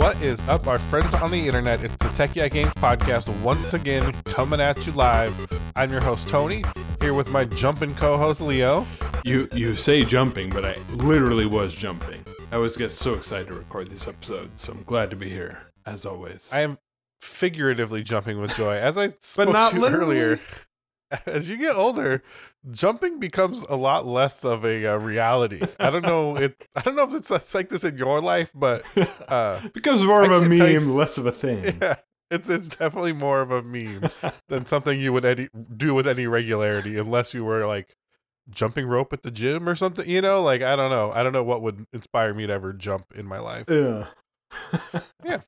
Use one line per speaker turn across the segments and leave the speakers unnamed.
What is up, our friends on the internet? It's the Tech Yeah Games podcast once again coming at you live. I'm your host Tony, here with my jumping co-host Leo.
You you say jumping, but I literally was jumping. I always get so excited to record these episodes, so I'm glad to be here as always.
I am figuratively jumping with joy, as I spoke
but not
to
literally.
earlier. As you get older, jumping becomes a lot less of a uh, reality. I don't know it. I don't know if it's, it's like this in your life, but uh,
becomes more of a
can't you-
meme, less of a thing.
yeah, it's it's definitely more of a meme than something you would any, do with any regularity, unless you were like jumping rope at the gym or something. You know, like I don't know. I don't know what would inspire me to ever jump in my life.
Yeah. yeah.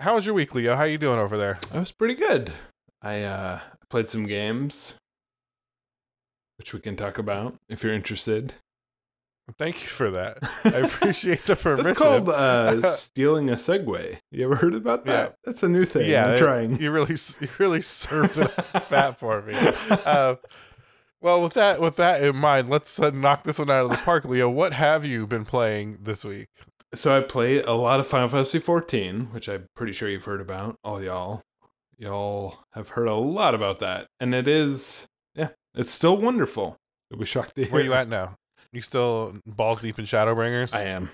How was your week, Leo? How you doing over there?
I was pretty good. I uh played some games which we can talk about if you're interested.
Thank you for that. I appreciate the permission.
It's called uh, stealing a segue. You ever heard about that?
Yeah.
That's a new thing.
yeah,
I'm
it-
trying.
You really, you really served it fat for me. Uh, well, with that, with that in mind, let's uh, knock this one out of the park, Leo. What have you been playing this week?
So I played a lot of Final Fantasy 14, which I'm pretty sure you've heard about, all y'all. Y'all have heard a lot about that, and it is, yeah, it's still wonderful. You'll be shocked to hear.
Where you at now? You still balls deep in Shadowbringers?
I am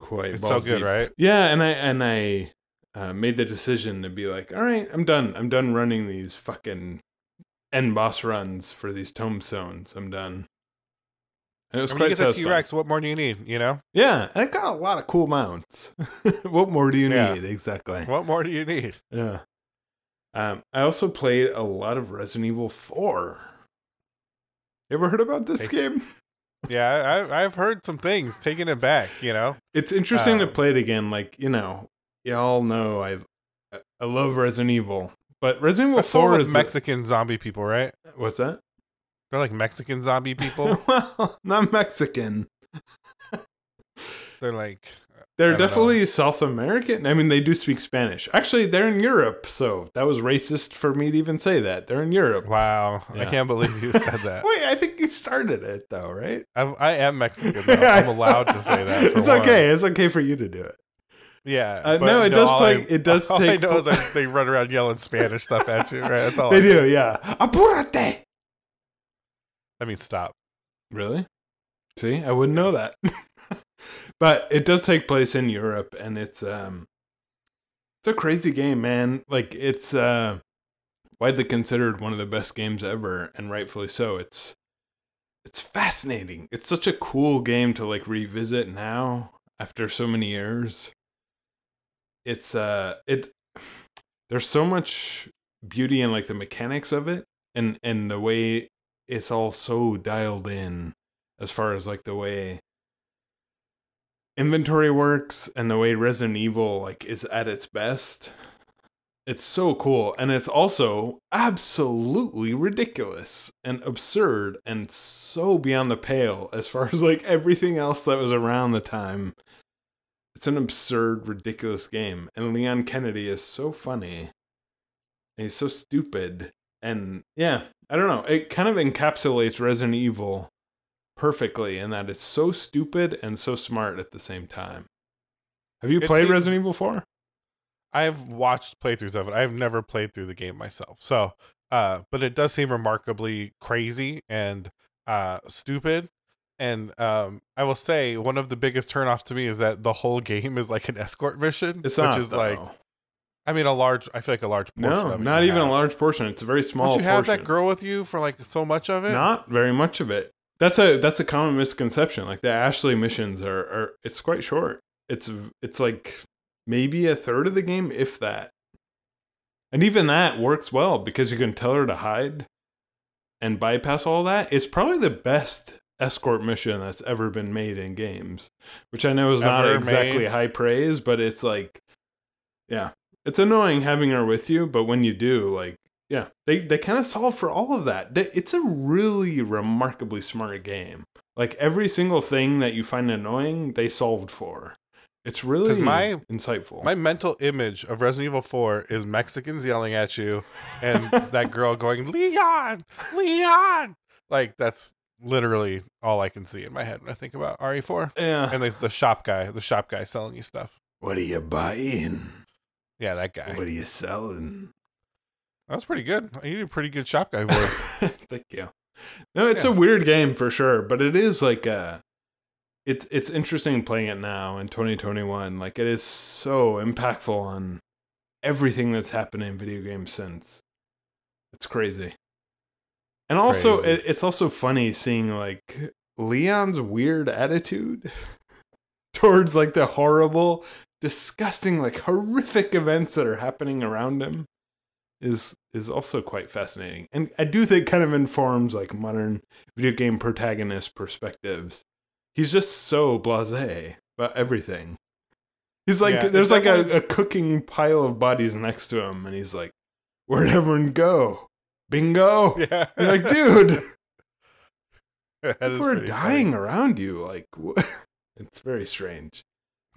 quite.
It's so good,
deep.
right?
Yeah, and I and I uh, made the decision to be like, all right, I'm done. I'm done running these fucking end boss runs for these tombstones. I'm done. And it was
I mean, you
quite
get that. T Rex. What more do you need? You know,
Yeah, and I got a lot of cool mounts. what more do you
Yeah.
need? Exactly.
what more do you need?
Yeah. Um, I also played a lot of Resident Evil 4. You ever heard about this
Hey.
game?
Yeah, I, I've heard some things taking it back. You know,
It's interesting to
Um,
play it again. Like, you know, y'all know I've I love Resident Evil. But Resident Evil
that's the one
4 is
Mexican zombie people, right?
What's that?
They're like Mexican zombie people.
well, not Mexican.
They're like,
They're
don't know.
definitely South American. I mean, they do speak Spanish. Actually, they're in Europe, so that was racist for me to even say that. They're in Europe.
wow, I can't believe you said that.
Wait, I think you started it though, right?
I'm, I am Mexican. Though. I'm allowed to say that. For
it's
one.
okay. It's okay for you to do it.
Yeah.
Uh,
but
no, it does
all
play-
I-
it does
all I
take-
know is that they run around yelling Spanish stuff at you. Right. That's all.
They
I
do, yeah. Apurate.
I mean, stop.
Really? See, I wouldn't know that. But it does take place in Europe, and it's um, it's a crazy game, man. Like it's uh, widely considered one of the best games ever, and rightfully so. It's it's fascinating. It's such a cool game to like revisit now after so many years. It's uh, it. There's so much beauty in like the mechanics of it, and and the way it's all so dialed in as far as like the way inventory works and the way Resident Evil like is at its best. It's so cool and it's also absolutely ridiculous and absurd and so beyond the pale as far as like everything else that was around the time. It's an absurd ridiculous game and Leon Kennedy is so funny. He's so stupid and yeah, I don't know. It kind of encapsulates Resident Evil perfectly in that it's so stupid and so smart at the same time. Have you
It
played
seems-
Resident Evil 4?
I've watched playthroughs of it. I've never played through the game myself. So, uh, but it does seem remarkably crazy and uh, stupid. And um, I will say one of the biggest turnoffs to me is that the whole game is like an escort mission,
It's
which
not
is like I mean, a large. I feel like a large portion.
no,
of it
not even
have.
a large portion. It's a very small
Don't you have that girl with you for like so much of it?
Not very much of it. That's a that's a common misconception. Like the Ashley missions are, are it's quite short. It's it's like maybe a third of the game, if that. And even that works well because you can tell her to hide and bypass all that. It's probably the best escort mission that's ever been made in games, which I know is not exactly
made?
high praise, but it's like, yeah, it's annoying having her with you, but when you do, like, yeah, they they kind of solve for all of that. They, it's a really remarkably smart game. Like every single thing that you find annoying, they solved for. It's really
my-
insightful.
My mental image of Resident Evil 4 is Mexicans yelling at you and that girl going, Leon, Leon. Like, that's literally all I can see in my head when I think about RE4.
yeah,
And the, the shop guy, the shop guy selling you stuff.
What are you buying?
Yeah, that guy.
What are you selling?
That was pretty good. You did a pretty good shop guy voice.
Thank you. No, it's
Yeah.
a weird game for sure, but it is like uh it's it's interesting playing it now in 2021. Like it is so impactful on everything that's happened in video games since. It's crazy. And also
Crazy.
it, it's also funny seeing like Leon's weird attitude towards like the horrible, disgusting, like horrific events that are happening around him is is also quite fascinating. And I do think kind of informs like modern video game protagonist perspectives. He's just so blasé about everything. He's like
Yeah,
there's like a, a cooking pile of bodies next to him and he's like, Where'd everyone go? Bingo.
yeah.
You're like, dude,
That is
people are
pretty funny.
dying around you. Like, it's very strange.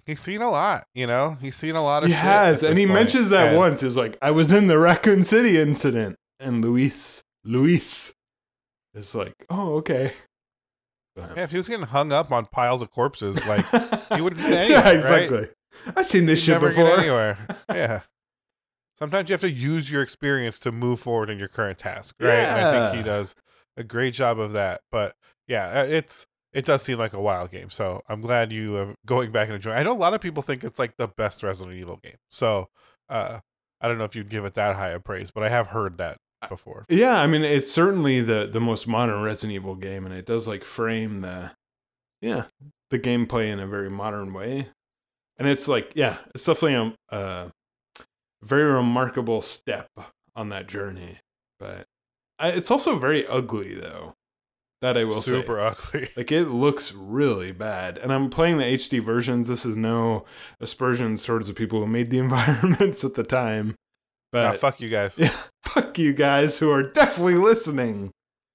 He's seen a lot, you know. He's seen a lot of.
He
shit
has, and he
point.
mentions that
And-
once. He's like, "I was in the Raccoon City incident," and Luis, Luis, is like, "Oh, okay."
Yeah, if he was getting hung up on piles of corpses, like he wouldn't get
yeah,
anywhere, right?
exactly. I've seen this
he'd
shit before.
anywhere. yeah. Sometimes you have to use your experience to move forward in your current task, right? And I think he does a great job of that. But yeah, uh, it's it does seem like a wild game. So I'm glad you are going back and enjoying. I know a lot of people think it's like the best Resident Evil game. So uh, I don't know if you'd give it that high a praise, but I have heard that before.
Yeah, I mean, it's certainly the the most modern Resident Evil game, and it does like frame the, yeah, the gameplay in a very modern way, and it's like, yeah, it's definitely a, a very remarkable step on that journey. But I, it's also very ugly, though. That I will say.
Super ugly.
Like it looks really bad. And I'm playing the HD versions. This is no aspersions towards the people who made the environments at the time. But
Nah, fuck you guys.
yeah, fuck you guys who are definitely listening.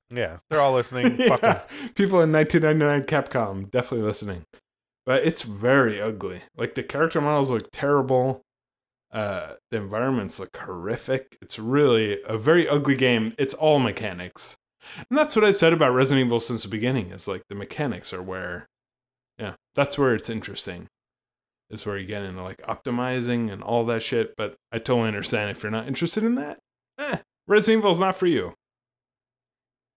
Yeah, they're all listening.
Yeah, People in 1999 Capcom definitely listening. But it's very ugly. Like the character models look terrible. Uh, the environments look horrific. It's really a very ugly game. It's all mechanics. And that's what I've said about Resident Evil since the beginning. Is like the mechanics are where, yeah, that's where it's interesting. Is where you get into like optimizing and all that shit. But I totally understand if you're not interested in that. Eh, Resident Evil's not for you.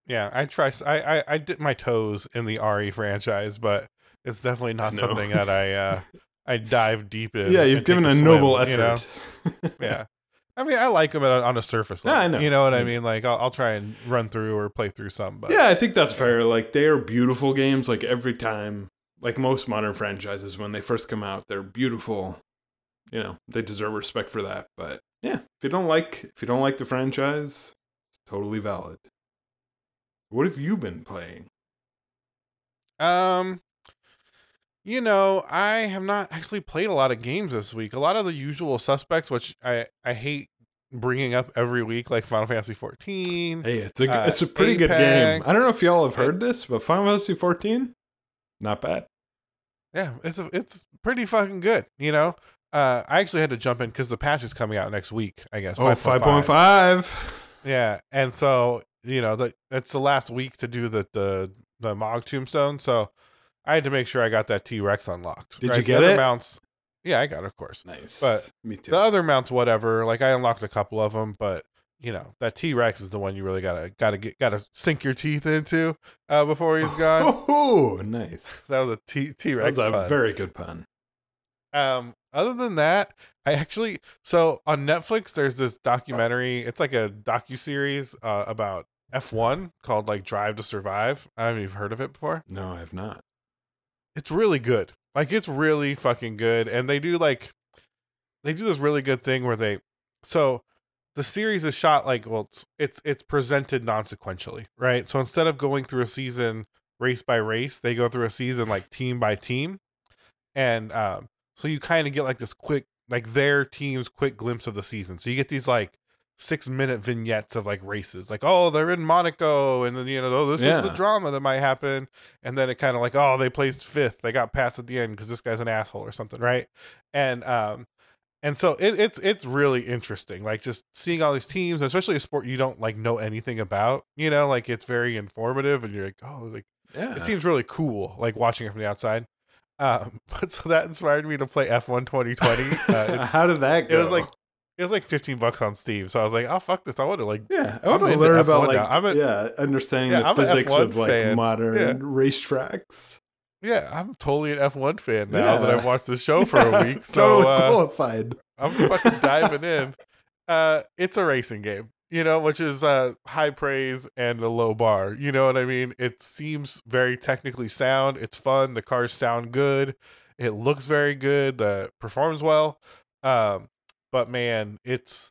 Yeah, I try. I I dip my toes in the RE franchise, but it's definitely not
know.
something that I uh I dive deep in.
yeah, you've given
take
a
swim,
noble
you know?
effort.
Yeah, I mean, I like them on a surface
Yeah,
level.
I know.
You know what I mean? Like, I'll, I'll try and run through or play through some, but
yeah, I think that's fair. Like they are beautiful games. Like every time, like most modern franchises, when they first come out, they're beautiful. You know, they deserve respect for that. But yeah, if you don't like, if you don't like the franchise, it's totally valid. What have you been playing?
Um, you know, I have not actually played a lot of games this week. A lot of the usual suspects, which I I hate bringing up every week, like Final Fantasy 14.
Hey, it's a
Uh,
it's a pretty good game. I don't know if y'all have heard this, but Final Fantasy 14, not bad.
Yeah, it's a, it's pretty fucking good. You know, uh, I actually had to jump in because the patch is coming out next week. I guess.
Oh,
5.5.
5.5.
Yeah, and so you know that that's the last week to do the the the Mog Tombstone. So I had to make sure I got that T Rex unlocked.
Did
right?
you
The
get
other
it?
Mounts. Yeah, I got it, of course.
Nice.
But
me too.
The other mounts, whatever. Like I unlocked a couple of them, but you know that T Rex is the one you really gotta gotta get gotta sink your teeth into uh, before he's gone.
Oh, nice.
that was a T T
That
Rex.
was a
fun.
very good pun.
Um, other than that, I actually so on Netflix there's this documentary. It's like a docu series uh, about F1 called like Drive to Survive. I haven't even heard of it before.
No, I have not.
It's really good. Like it's really fucking good, and they do like they do this really good thing where they so the series is shot like well it's it's, presented non-sequentially right so instead of going through a season race by race they go through a season like team by team and um so you kind of get like this quick like their team's quick glimpse of the season so you get these like six minute vignettes of like races like oh they're in monaco and then you know oh this is the drama that might happen and then it kind of like oh they placed fifth they got passed at the end because this guy's an asshole or something right and um and so it, it's it's really interesting like just seeing all these teams especially a sport you don't like know anything about you know like it's very informative and you're like oh like
Yeah.
it seems really cool like watching it from the outside Um, but so that inspired me to play F1 2020. Uh, it's,
How did that go?
it was like it was like 15 bucks on Steam. So I was like, oh fuck this. I want to like
yeah, I want to learn about like
I'm a-
yeah, understanding
Yeah,
the
I'm
physics of like
fan.
modern
Yeah.
racetracks.
yeah, I'm totally an F1 fan now that I've watched the show for a week. So
totally
uh,
qualified.
I'm fucking diving in. Uh, it's a racing game, you know, which is uh, high praise and a low bar. You know what I mean? It seems very technically sound. It's fun. The cars sound good. It looks very good. The performs well. Um, but man, it's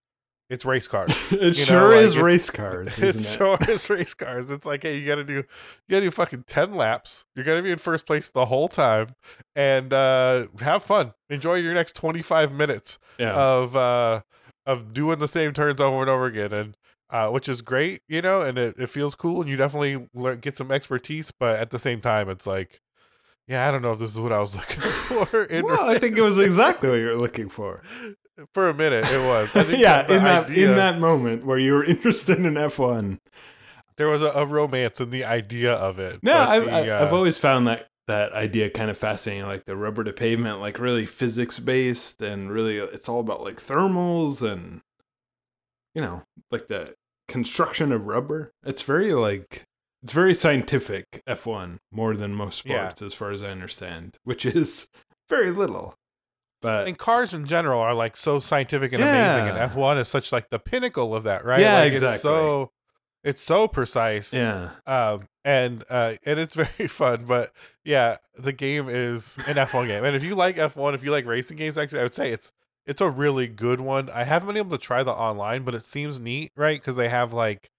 it's race cars.
It
know,
sure
like,
is
it's-
race cars,
it
isn't it?
sure is race cars. It's like, hey, you gotta do you gotta do fucking ten laps. You're gonna be in first place the whole time, and uh, have fun. Enjoy your next twenty five minutes
Yeah.
of uh of doing the same turns over and over again and uh which is great you know and it, it feels cool and you definitely learn, get some expertise but at the same time it's like yeah i don't know if this is what i was looking for
well, I think it was exactly what you were looking for.
For a minute it was I think
yeah, in that
idea-
in that moment where you were interested in F1.
there was a, a romance in the idea of it
No, I've,
the,
I- I've
uh,
always found that that idea kind of fascinating, like the rubber to pavement, like really physics based, and really it's all about like thermals and you know, like the construction of rubber. It's very like it's very scientific F1 more than most
Yeah.
sports, as far as I understand, which is very little. But
and cars in general are like so scientific and amazing and f1 is such like the pinnacle of that right?
Yeah,
like
exactly.
it's so it's so precise.
Yeah,
um and uh and it's very fun but yeah the game is an f1 game. And if you like f1 if you like racing games actually i would say it's it's a really good one. I haven't been able to try the online but it seems neat right? Because they have like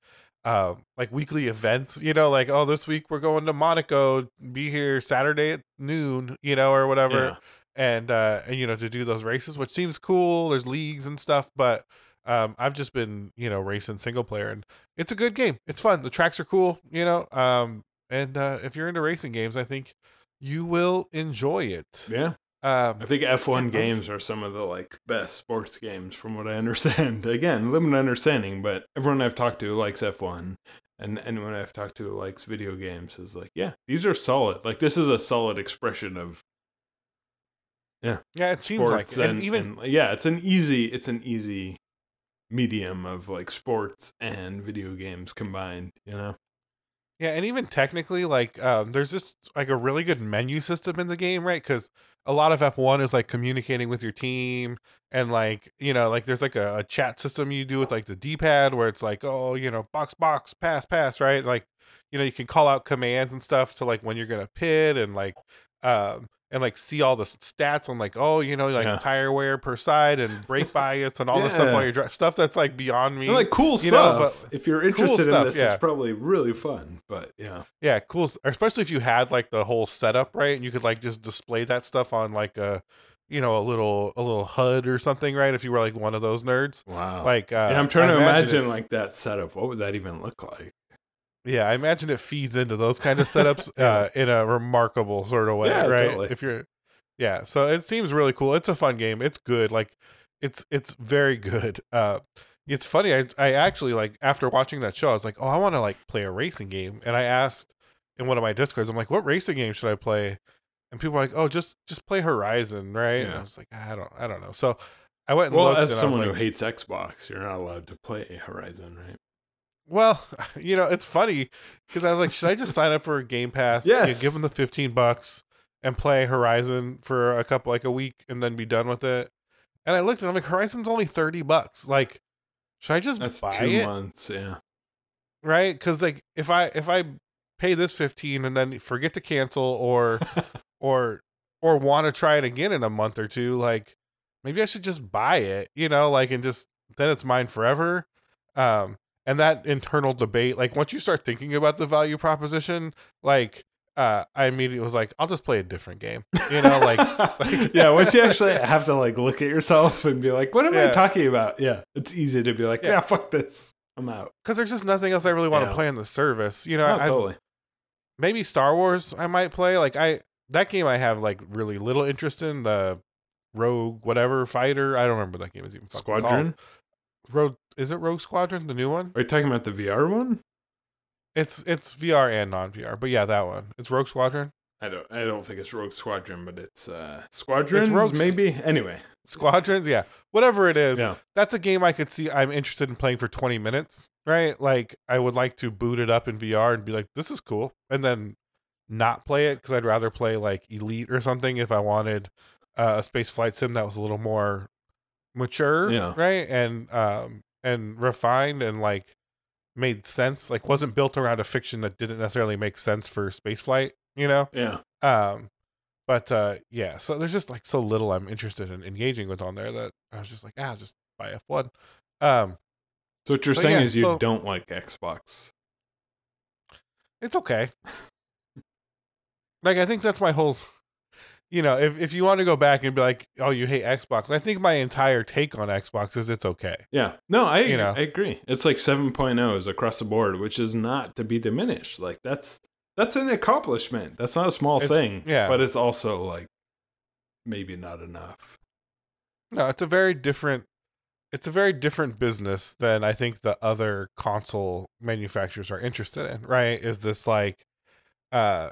um like weekly events you know like oh this week we're going to monaco be here saturday at noon you know or whatever.
Yeah.
And uh and you know to do those races which seems cool there's leagues and stuff but um i've just been you know racing single player and it's a good game it's fun the tracks are cool you know um and uh if you're into racing games i think you will enjoy it
yeah.
um
I think F1 games are some of the like best sports games from what I understand. Again, limited understanding, but everyone I've talked to likes F1 and anyone I've talked to who likes video games is like, yeah, these are solid. Like this is a solid expression of
yeah Yeah, it seems like
sports and,
and even
and, yeah, it's an easy it's an easy medium of like sports and video games combined, you know.
Yeah, and even technically, like, um, there's just like a really good menu system in the game, right? Because a lot of F1 is like communicating with your team, and like, you know, like there's like a, a chat system you do with like the D-pad where it's like, oh, you know, box, box, pass, pass, right? Like, you know, you can call out commands and stuff to like when you're gonna pit and like, um, and like see all the stats on like, oh, you know, like
Yeah.
tire wear per side and brake bias and all the stuff
Yeah.
while you're dri- stuff that's like beyond me.
They're like cool
you know,
stuff.
but
if you're interested
stuff,
in this,
yeah.
it's probably really fun. But yeah.
Yeah, cool. Especially if you had like the whole setup right, and you could like just display that stuff on like a, you know, a little a little HUD or something, right? If you were like one of those nerds,
Wow.
like uh,
yeah, I'm trying
I
to imagine
if-
like that setup. What would that even look like?
Yeah, I imagine it feeds into those kind of setups
Yeah.
uh, in a remarkable sort of way,
Yeah,
right?
totally.
If you're, yeah, so it seems really cool. It's a fun game. It's good. Like, it's it's very good. Uh, it's funny. I I actually like after watching that show, I was like, oh, I want to like play a racing game, and I asked in one of my discords, I'm like, what racing game should I play? And people were like, oh, just just play Horizon, right? And I was like, I don't I don't know. So I went and
Well, as
and I was
someone
like,
who hates Xbox, you're not allowed to play Horizon, right?
Well, you know, it's funny because I was like, should I just sign up for a Game Pass? you know, give them the fifteen bucks and play Horizon for a couple like a week and then be done with it. And I looked and I'm like, Horizon's only thirty bucks. Like, should I just
That's
buy
two
it?
months. Yeah.
Right? Because like, if I if I pay this fifteen and then forget to cancel or or or want to try it again in a month or two, like maybe I should just buy it, you know, like and just then it's mine forever. Um and that internal debate, like once you start thinking about the value proposition, like uh I immediately was like, I'll just play a different game. You know, like, like
yeah, once you actually have to like look at yourself and be like, what am I talking about? Yeah. It's easy to be like,
Yeah.
yeah, fuck this. I'm out.
because there's just nothing else I really want to
Yeah.
play in the service. You know,
totally.
maybe Star Wars I might play. Like I that game I have like really little interest in the Rogue whatever fighter. I don't remember what that game is even Squadron. called. Rogue is it Rogue Squadron the new one?
Are you talking about the VR one?
It's it's VR and non VR, but yeah, that one. It's Rogue Squadron.
I don't I don't think it's Rogue Squadron, but it's uh Squadrons
Rogue S-
maybe. Anyway,
Squadrons, yeah, whatever it is.
yeah,
That's a game I could see. I'm interested in playing for 20 minutes, right? Like I would like to boot it up in VR and be like, "This is cool," and then not play it because I'd rather play like Elite or something if I wanted uh, a space flight sim that was a little more mature,
Yeah.
right? And um and refined and like made sense. Like wasn't built around a fiction that didn't necessarily make sense for space flight, you know?
yeah.
Um, but uh, yeah, so there's just like so little I'm interested in engaging with on there that I was just like, ah, just buy F1. Um,
So what you're saying
yeah,
is you
so-
don't like Xbox.
it's okay. like I think that's my whole. You know, if if you want to go back and be like, oh, you hate Xbox, I think my entire take on Xbox is it's okay.
Yeah. No, I
You know.
I agree. It's like 7.0 is across the board, which is not to be diminished. Like that's that's an accomplishment. That's not a small
It's-
thing.
yeah.
But it's also like maybe not enough.
No, it's a very different. It's a very different business than I think the other console manufacturers are interested in. Right? Is this like, uh,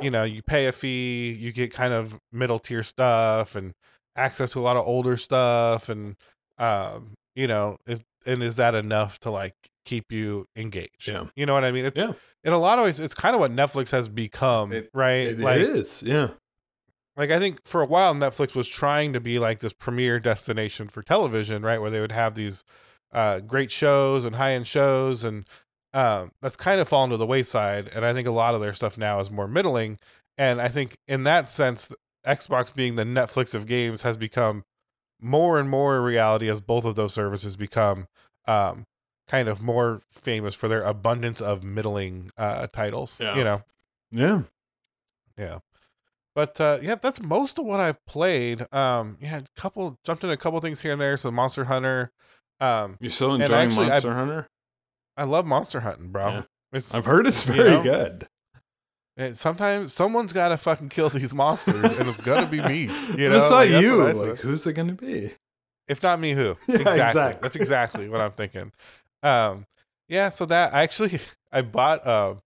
you know, you pay a fee, you get kind of middle tier stuff and access to a lot of older stuff, and um, you know, if, and is that enough to like keep you engaged?
Yeah.
You know what I mean? It's
Yeah.
in a lot of ways, it's kind of what Netflix has become,
It-
right?
It
like,
is. Yeah.
like I think for a while Netflix was trying to be like this premier destination for television, right? Where they would have these uh, great shows and high end shows, and um, that's kind of fallen to the wayside. And I think a lot of their stuff now is more middling. And I think in that sense, Xbox being the Netflix of games has become more and more a reality as both of those services become um, kind of more famous for their abundance of middling uh, titles.
Yeah.
You know,
Yeah.
yeah. But uh yeah, that's most of what I've played. Um yeah, a couple jumped in a couple things here and there. So Monster Hunter. Um
You're still enjoying
actually, I-
Monster Hunter?
I love Monster Hunting, bro.
Yeah. I've heard it's
you
very
know?
good.
it- sometimes someone's gotta fucking kill these monsters and it's gonna be me. You know,
it's not
Like,
you. Like, who's it going to be?
If not me, who?
Yeah,
exactly.
exactly.
That's exactly what I'm thinking. Um, yeah. So that I actually I bought um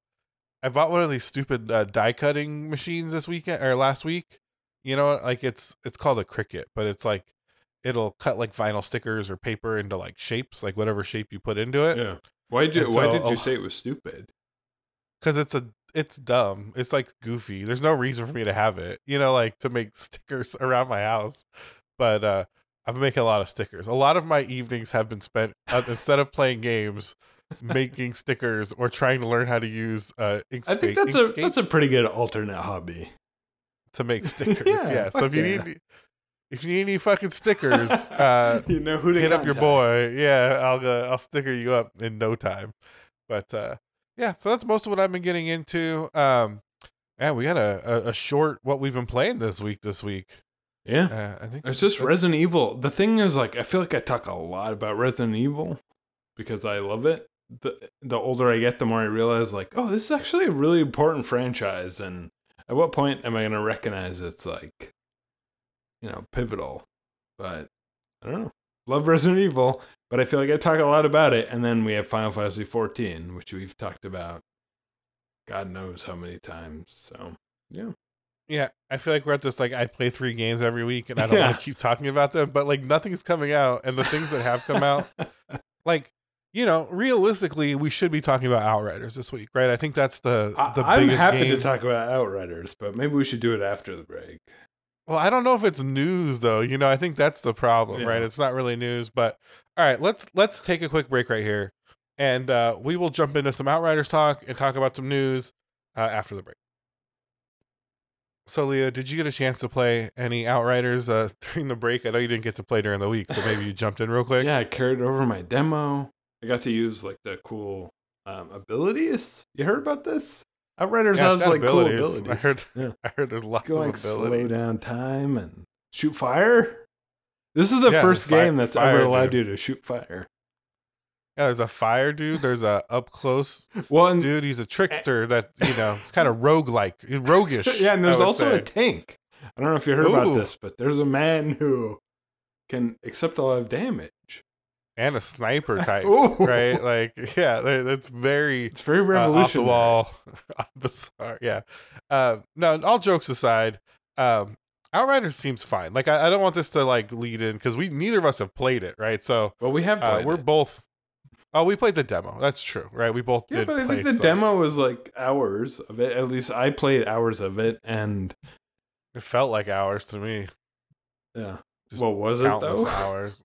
I bought one of these stupid uh, die cutting machines this weekend or last week. You know, like it's it's called a Cricut, but it's like it'll cut like vinyl stickers or paper into like shapes, like whatever shape you put into it.
Yeah. Why did you, why did you
lo-
say it was stupid?
Because it's a it's dumb. It's like goofy. There's no reason for me to have it. You know, like to make stickers around my house. But uh I've been making a lot of stickers. A lot of my evenings have been spent uh, instead of playing games, making stickers or trying to learn how to use uh
I think that's a that's a pretty good alternate hobby.
to make stickers.
Yeah,
yeah. So if you
yeah.
need if you need any fucking stickers, uh
you know who to
hit up your boy. Yeah, I'll uh, I'll sticker you up in no time. But uh yeah, so that's most of what I've been getting into. Um yeah, we got a, a, a short what we've been playing this week this week.
Yeah.
Uh, I think
It's just Resident Evil. The thing is, like, I feel like I talk a lot about Resident Evil because I love it. The the older I get, the more I realize, like, oh, this is actually a really important franchise. And at what point am I going to recognize it's like, you know, pivotal? But I don't know. Love Resident Evil, but I feel like I talk a lot about it. And then we have Final Fantasy 14, which we've talked about, God knows how many times. So yeah,
Yeah, I feel like we're at this like I play three games every week and I don't
Yeah.
want to keep talking about them, but like nothing's coming out and the things that have come out like you know, realistically, we should be talking about Outriders this week, right? I think that's the the
I, I'm
biggest
happy
game.
to talk about Outriders, but maybe we should do it after the break.
Well, I don't know if it's news though. You know, I think that's the problem, right? It's not really news, but all right, let's let's take a quick break right here, and uh, we will jump into some Outriders talk and talk about some news uh, after the break. So, Leo, did you get a chance to play any Outriders uh, during the break? I know you didn't get to play during the week, so maybe you jumped in real quick.
Yeah, I carried over my demo. I got to use like the cool um, abilities. You heard about this? Outriders
Yeah, it's
has like
abilities.
cool
I heard-
yeah.
I heard there's lots
You can
of
like slow
abilities.
down time and shoot fire. This is the
Yeah,
first
fire-
game that's ever allowed
dude.
you to shoot fire.
Yeah, there's a fire dude. There's a up close
one
dude. He's a trickster that you know. It's kind of rogue like, roguish.
yeah, and there's also
say.
a tank. I don't know if you heard about this, but there's a man who can accept a lot of damage.
And a sniper type,
Ooh.
right? Like, yeah, that's very
It's very
uh, off the
revolutionary.
wall. Yeah. Uh, no, all jokes aside, um, Outriders seems fine. Like, I, I don't want this to like lead in because we neither of us have played it, right? So
Well, we have
uh, we're
it.
both. Oh, we played the demo. That's true, right? We both
Yeah,
did.
but I think the
some.
demo was like hours of it. At least I played hours of it, and
It felt like hours to me.
yeah.
Just
what was it though?
hours.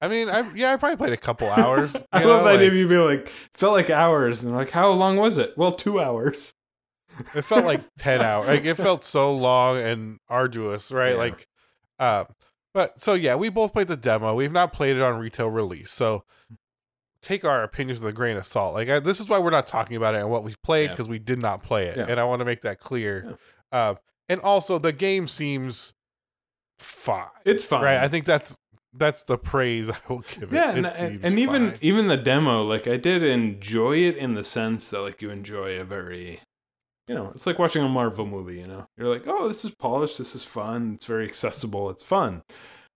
I mean, I yeah, I probably played a couple hours.
I love idea
like-
of you being like felt like hours, and like how long was it? Well, two hours.
It felt like 10 hours. Like it felt so long and arduous, right?
Yeah.
Like um but so yeah, we both played the demo. We've not played it on retail release. So take our opinions with a grain of salt. Like I, this is why we're not talking about it and what we've played
Yeah.
because we did not play it.
Yeah.
And I want to make that clear. Um and also the game seems fine.
It's fine,
Right? I think that's that's the praise I will give
yeah,
it. it
and, and even even the demo, like I did enjoy it in the sense that like you enjoy a very, you know, it's like watching a Marvel movie. You know, you're like, oh, this is polished, this is fun, it's very accessible, it's fun.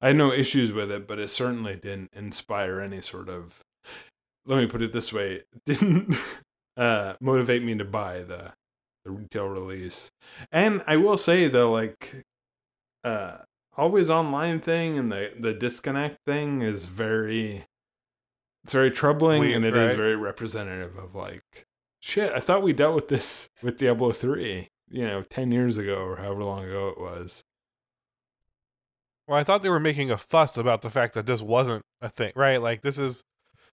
I had no issues with it, but it certainly didn't inspire any sort of. Let me put it this way: it didn't uh, motivate me to buy the the retail release. And I will say though, like, uh, always online thing and the the disconnect thing is very it's very troubling
Weird,
and it is
right?
very representative of like shit i thought we dealt with this with diablo 3 you know 10 years ago or however long ago it was
Well, I thought they were making a fuss about the fact that this wasn't a thing, right? Like this is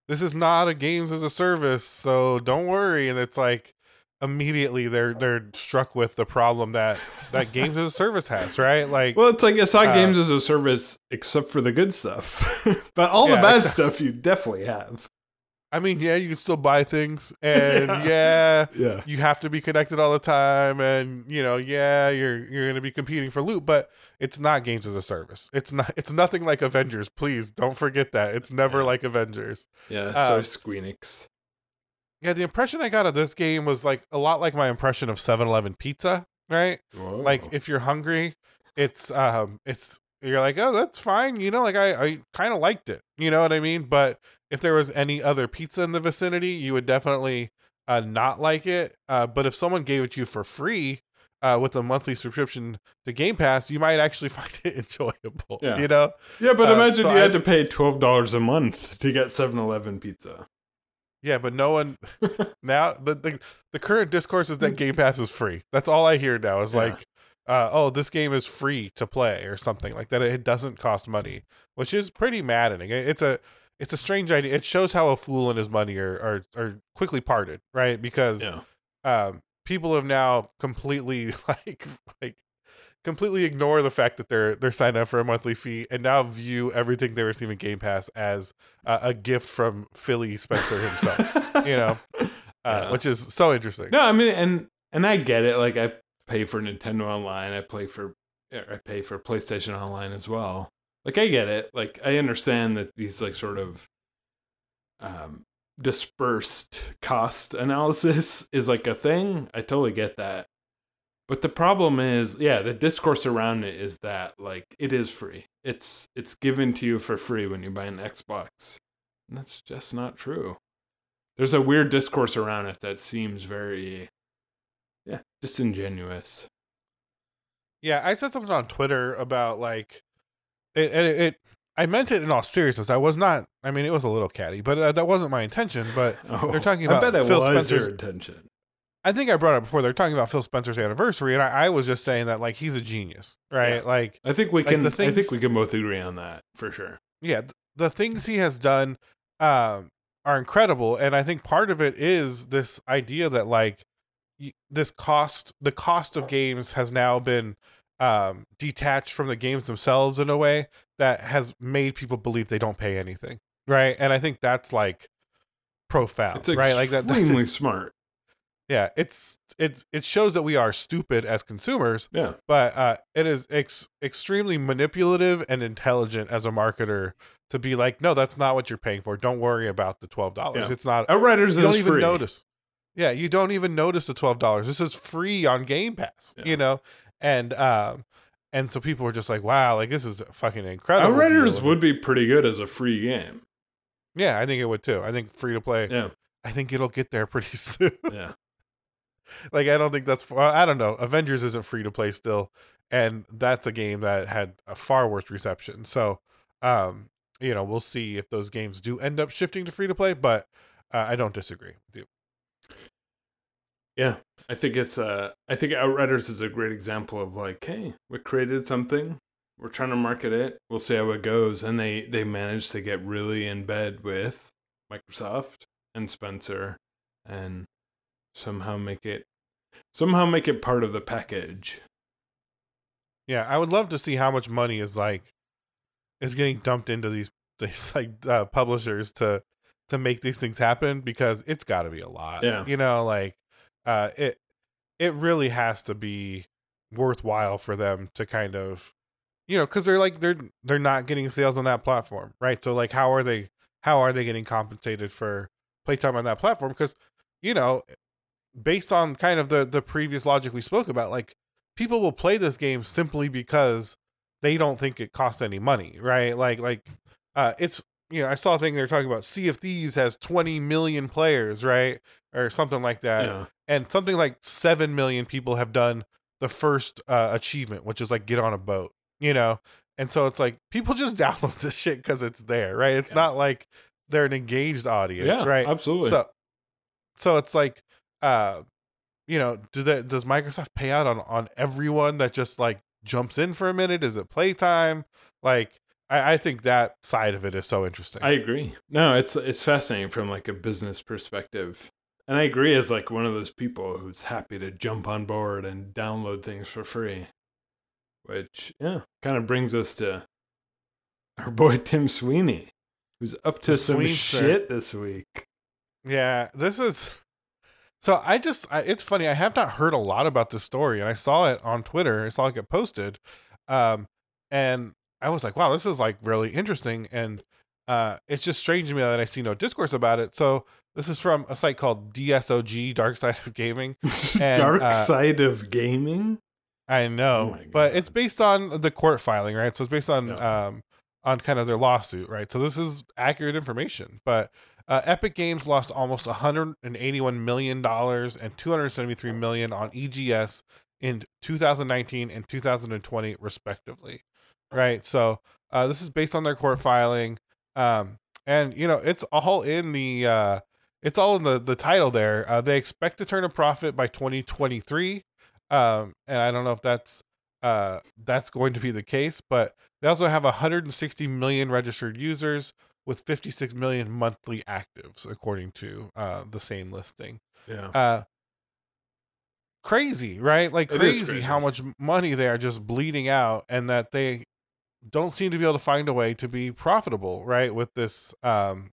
this is not a games as a service, so don't worry. And it's like immediately they're they're struck with the problem that that games as a service has, right? Like
well it's like it's not
Uh,
games as a service except for the good stuff but all the bad stuff you definitely have
I mean, yeah, you can still buy things, and
Yeah.
yeah.
yeah
you have to be connected all the time, and you know, yeah, you're you're to be competing for loot, but it's not games as a service. It's not. It's nothing like Avengers. Please don't forget that. It's never
Yeah.
like Avengers.
yeah
Uh,
sorry squeenix
Yeah, the impression I got of this game was like a lot like my impression of 7-Eleven pizza, right? Like if you're hungry, it's um it's you're like, "Oh, that's fine." You know, like I I kind of liked it. You know what I mean? But if there was any other pizza in the vicinity, you would definitely uh not like it. Uh but if someone gave it to you for free uh with a monthly subscription to Game Pass, you might actually find it enjoyable.
Yeah.
You know?
yeah but
uh,
imagine
so
you had to pay $12 a month to get 7-eleven pizza
Yeah, but no one now the, the the current discourse is that Game Pass is free. That's all I hear now. Is
Yeah.
like, uh, oh, this game is free to play or something like that. It doesn't cost money, which is pretty maddening. It's a it's a strange idea. It shows how a fool and his money are are, are quickly parted, right? Because
yeah
um, people have now completely like like completely ignore the fact that they're they're signed up for a monthly fee and now view everything they receive in Game Pass as uh, a gift from Philly Spencer himself. you know, uh,
Yeah.
which is so interesting.
No, I mean, and and I get it. Like, I pay for Nintendo Online. I play for I pay for PlayStation Online as well. Like, I get it. Like, I understand that these like sort of um dispersed cost analysis is like a thing. I totally get that. But the problem is, yeah, the discourse around it is that like it is free. It's it's given to you for free when you buy an Xbox. And that's just not true. There's a weird discourse around it that seems very yeah, disingenuous.
Yeah, I said something on Twitter about like it, and it, it. I meant it in all seriousness. I was not. I mean, it was a little catty, but uh, that wasn't my intention. But they're talking about
Oh, I bet it
Phil
was
Spencer's
your intention.
I think I brought it up before. They're talking about Phil Spencer's anniversary, and I, I was just saying that like he's a genius, right?
Yeah.
Like,
I think we
Like,
can
the
I think we can both agree on that for sure.
yeah, th- the things he has done um, are incredible, and I think part of it is this idea that like y- this cost, the cost of games has now been um, detached from the games themselves in a way that has made people believe they don't pay anything, right? And I think that's like profound,
It's
right? Like that. that
extremely smart.
Yeah, it's it's it shows that we are stupid as consumers,
Yeah.
but uh, it is ex- extremely manipulative and intelligent as a marketer to be like, no, that's not what you're paying for. Don't worry about the twelve dollars.
Yeah.
It's not.
Outriders
You
is
don't even
free.
notice. Yeah, you don't even notice the twelve dollars. This is free on Game Pass.
Yeah.
You know, and um, and so people were just like, wow, like this is fucking incredible.
Outriders would be pretty good as a free game.
Yeah, I think it would too. I think free to play.
Yeah,
I think it'll get there pretty soon.
yeah,
like I don't think that's. I don't know. Avengers isn't free to play still, and that's a game that had a far worse reception. So, um, you know, we'll see if those games do end up shifting to free to play. But uh, I don't disagree with you.
yeah. I think it's uh, I think Outriders is a great example of like, hey, we created something, we're trying to market it, we'll see how it goes, and they they managed to get really in bed with Microsoft and Spencer, and somehow make it somehow make it part of the package.
Yeah, I would love to see how much money is like is getting dumped into these these like uh, publishers to to make these things happen because it's got to be a lot.
Yeah.
you know, like uh, it it really has to be worthwhile for them to kind of you know because they're like they're they're not getting sales on that platform, right? So like, how are they how are they getting compensated for playtime on that platform? Because you know, based on kind of the the previous logic we spoke about, like people will play this game simply because they don't think it costs any money, right? Like like uh it's you know, I saw a thing they're talking about Sea of Thieves has 20 million players, right? Or something like that.
yeah,
And something like 7 million people have done the first uh achievement, which is like get on a boat, you know? And so it's like people just download this shit cuz it's there, right? It's
Yeah.
not like they're an engaged audience,
yeah,
right?
Absolutely.
So, so it's like, uh, you know, do that? Does Microsoft pay out on on everyone that just like jumps in for a minute? Is it playtime? Like, I, I think that side of it is so interesting.
I agree. No, it's it's fascinating from like a business perspective. And I agree as like one of those people who's happy to jump on board and download things for free. Which, yeah, kind of brings us to our boy Tim Sweeney, who's up to
The
some shit this week.
yeah, this is. So I just, I, it's funny. I have not heard a lot about this story, and I saw it on Twitter. I saw it get posted, um, and I was like, "Wow, this is like really interesting." And uh, it's just strange to me that I see no discourse about it. So this is from a site called DSOG, Dark Side of Gaming.
Dark
uh,
side of gaming?
I know,
Oh
but it's based on the court filing, right? So it's based on
Yeah.
um on kind of their lawsuit, right? So this is accurate information. But uh, Epic Games lost almost 181 million dollars and 273 million on EGS in 2019 and 2020 respectively. Right? So uh this is based on their court filing um and you know, it's all in the uh it's all in the the title there. Uh, they expect to turn a profit by 2023 um and i don't know if that's uh that's going to be the case but they also have 160 million registered users with 56 million monthly actives according to uh the same listing
Yeah.
uh crazy right like crazy,
crazy.
how much money they are just bleeding out and that they don't seem to be able to find a way to be profitable right with this um